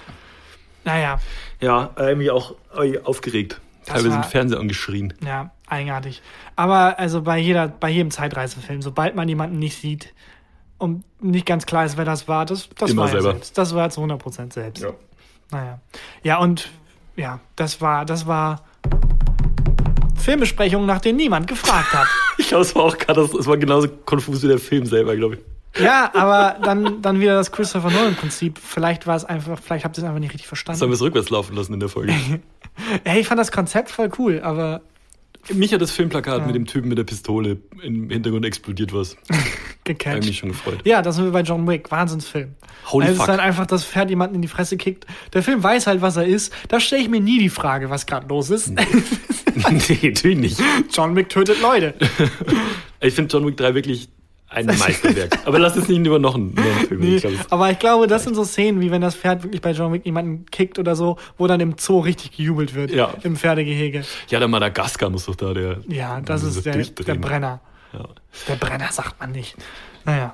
Naja, Ja, irgendwie auch aufgeregt. Teilweise im Fernseher angeschrien. ja, eigenartig. Aber also bei jeder, bei jedem Zeitreisefilm, sobald man jemanden nicht sieht und nicht ganz klar ist, wer das war, das, das Immer war er selber. selbst. Das war zu 100% selbst. Naja. Ja, und ja, das war, das war Filmbesprechungen, nach denen niemand gefragt hat. Ich glaube, es war auch gerade, es war genauso konfus wie der Film selber, glaube ich. ja, aber dann, dann wieder das Christopher Nolan-Prinzip. Vielleicht war es einfach, vielleicht habt ihr es einfach nicht richtig Sollen wir verstanden. es rückwärts laufen lassen in der Folge? Ey, ich fand das Konzept voll cool, aber Mich hat das Filmplakat mit dem Typen mit der Pistole im Hintergrund explodiert was. Hab mich gecatcht. schon gefreut. Ja, das sind wir bei John Wick. Wahnsinnsfilm. Holy Als es fuck. dann einfach das Pferd jemanden in die Fresse kickt. Der Film weiß halt, was er ist. Da stelle ich mir nie die Frage, was gerade los ist. nee, natürlich nicht. John Wick tötet Leute. Ich finde John Wick 3 wirklich ein Meisterwerk. Aber lass es nicht über noch einen, noch einen Film. Nee, Ich glaub, aber ich glaube, das sind so Szenen, wie wenn das Pferd wirklich bei John Wick jemanden kickt oder so, wo dann im Zoo richtig gejubelt wird. Ja. Im Pferdegehege. ja, der Madagaskar muss doch da der. Ja, das ist der, der Brenner. Ja. Der Brenner sagt man nicht. Naja.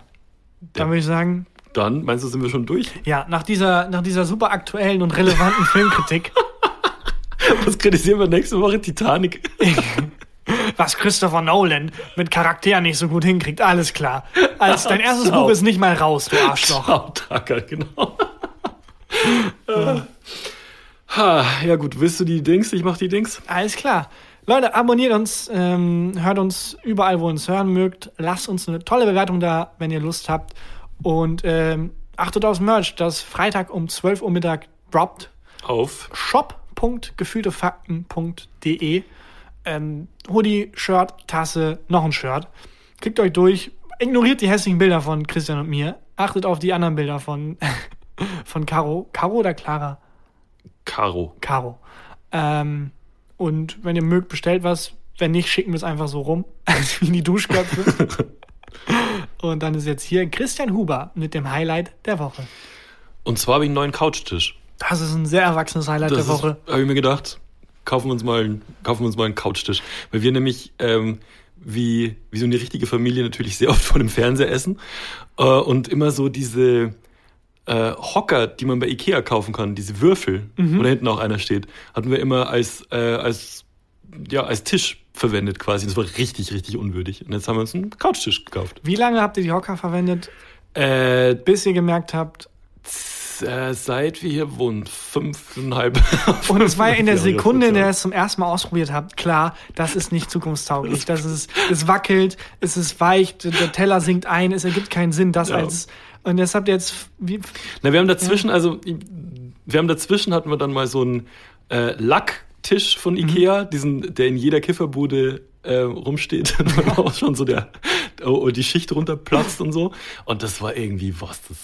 Dann würde ich sagen, Dann, meinst du, sind wir schon durch? ja, nach dieser, nach dieser super aktuellen und relevanten Filmkritik, Was kritisieren wir nächste Woche? Titanic. was Christopher Nolan mit Charakteren nicht so gut hinkriegt, alles klar. Als dein erstes. Buch ist nicht mal raus, du Arschloch. Tracker, genau. ha, ja gut, willst du die Dings? Ich mach die Dings. Alles klar. Leute, abonniert uns, ähm, hört uns überall, wo ihr uns hören mögt. Lasst uns eine tolle Bewertung da, wenn ihr Lust habt. Und ähm, achtet aufs Merch, das Freitag um 12 Uhr Mittag droppt. Auf. shop.gefühltefakten.de ähm, Hoodie, Shirt, Tasse, noch ein Shirt. Klickt euch durch. Ignoriert die hässlichen Bilder von Christian und mir. Achtet auf die anderen Bilder von, von Caro. Caro oder Clara? Caro. Caro. Ähm, und wenn ihr mögt, bestellt was. Wenn nicht, schicken wir es einfach so rum. Wie die Duschköpfe. und dann ist jetzt hier Christian Huber mit dem Highlight der Woche. Und zwar habe ich einen neuen Couchtisch. Das ist ein sehr erwachsenes Highlight Das der Woche. habe ich mir gedacht, kaufen wir uns mal, einen- kaufen wir uns mal einen Couchtisch. Weil wir nämlich, ähm, wie, wie so eine richtige Familie natürlich sehr oft vor dem Fernseher essen. Äh, und immer so diese äh, Hocker, die man bei Ikea kaufen kann, diese Würfel, wo da hinten auch einer steht, hatten wir immer als, äh, als, ja, als Tisch verwendet quasi. Das war richtig, richtig unwürdig. Und jetzt haben wir uns einen Couchtisch gekauft. Wie lange habt ihr die Hocker verwendet, Äh, bis ihr gemerkt habt, äh, seit wir hier wohnen, fünfeinhalb. und es war in der Sekunde, in der Jahre. es zum ersten Mal ausprobiert habt, klar, das ist nicht zukunftstauglich. Das ist, es wackelt, es ist weich, der Teller sinkt ein, es ergibt keinen Sinn, das Ja. als, und ihr jetzt, wie, Na, wir haben dazwischen, also wir haben dazwischen hatten wir dann mal so einen äh, Lacktisch von Ikea, diesen, der in jeder Kifferbude äh, rumsteht, und auch schon so der oh, die Schicht runterplatzt und so. Und das war irgendwie was das.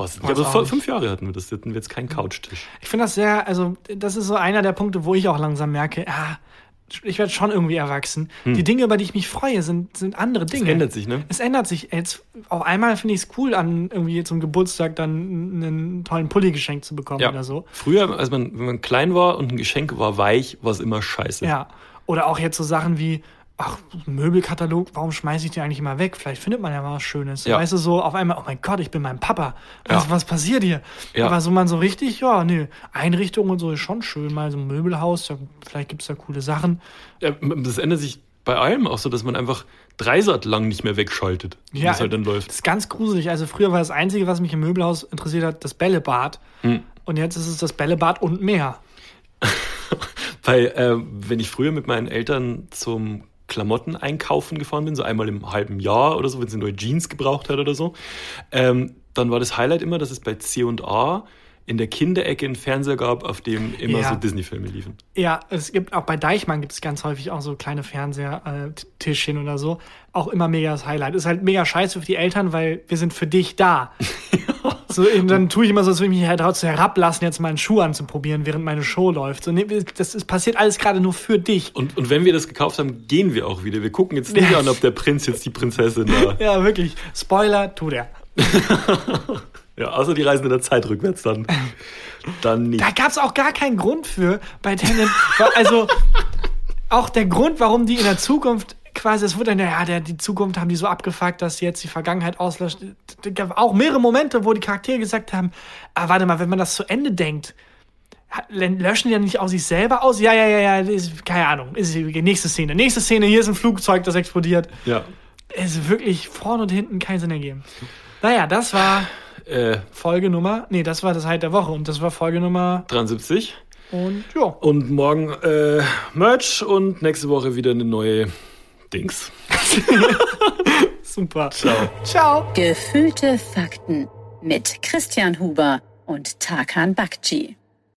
Was, ich glaube, vor fünf Jahre hatten wir das. Hatten wir jetzt keinen Couchtisch. Ich finde das sehr, also das ist so einer der Punkte, wo ich auch langsam merke, ah, ich werde schon irgendwie erwachsen. Die Dinge, über die ich mich freue, sind, sind andere Dinge. Hm. ändert sich, ne? Es ändert sich. Jetzt auf einmal finde ich es cool, an irgendwie zum Geburtstag dann einen tollen Pulli geschenkt zu bekommen oder so. Früher, als man, wenn man klein war und ein Geschenk war weich, war es immer scheiße. Ja. Oder auch jetzt so Sachen wie, ach, Möbelkatalog, warum schmeiße ich den eigentlich mal weg? Vielleicht findet man ja mal was Schönes. Ja. Weißt du, so auf einmal, oh mein Gott, ich bin mein Papa. Was, Ja. was passiert hier? Ja. Aber so man so richtig, ja, nee, Einrichtung und so ist schon schön. Mal so ein Möbelhaus, da, vielleicht gibt es da coole Sachen. Ja, Das ändert sich bei allem auch so, dass man einfach Dreisat lang nicht mehr wegschaltet, wie Ja, es halt dann läuft. Das ist ganz gruselig. Also früher war das Einzige, was mich im Möbelhaus interessiert hat, das Bällebad. Hm. Und jetzt ist es das Bällebad und mehr. Weil, äh, wenn ich früher mit meinen Eltern zum Klamotten einkaufen gefahren bin, so einmal im halben Jahr oder so, wenn sie neue Jeans gebraucht hat oder so, ähm, dann war das Highlight immer, dass es bei C&A in der Kinderecke einen Fernseher gab, auf dem immer Ja. so Disney-Filme liefen. Ja, es gibt auch bei Deichmann gibt es ganz häufig auch so kleine Fernsehertischchen oder so. Auch immer mega das Highlight. Ist halt mega scheiße für die Eltern, weil wir sind für dich da. So, eben, dann tue ich immer so, als würde ich mich halt dazu herablassen, jetzt mal einen Schuh anzuprobieren, während meine Show läuft. So, nee, das ist, passiert alles gerade nur für dich. Und, und wenn wir das gekauft haben, gehen wir auch wieder. Wir gucken jetzt nicht Ja. an, ob der Prinz jetzt die Prinzessin da. Ja, wirklich. Spoiler, tut er. Ja, außer die reisen in der Zeit rückwärts dann. Dann nicht. Da gab es auch gar keinen Grund für bei Tenet. Also auch der Grund, warum die in der Zukunft quasi, es wurde dann, ja, der, die Zukunft haben die so abgefuckt, dass sie jetzt die Vergangenheit auslöscht. Es gab auch mehrere Momente, wo die Charaktere gesagt haben, ah, warte mal, wenn man das zu Ende denkt, löschen die ja nicht aus sich selber aus? Ja, ja, ja, ja, ist, keine Ahnung. Ist, nächste Szene. Nächste Szene, hier ist ein Flugzeug, das explodiert. Ja. Es ist wirklich vorne und hinten keinen Sinn ergeben. Naja, das war Äh, Folge Nummer, nee, das war das Highlight der Woche und das war Folge Nummer 73. und ja. Und morgen äh, Merch und nächste Woche wieder eine neue Dings. Super. Ciao. Ciao. Gefühlte Fakten mit Christian Huber und Tarkan Bakci.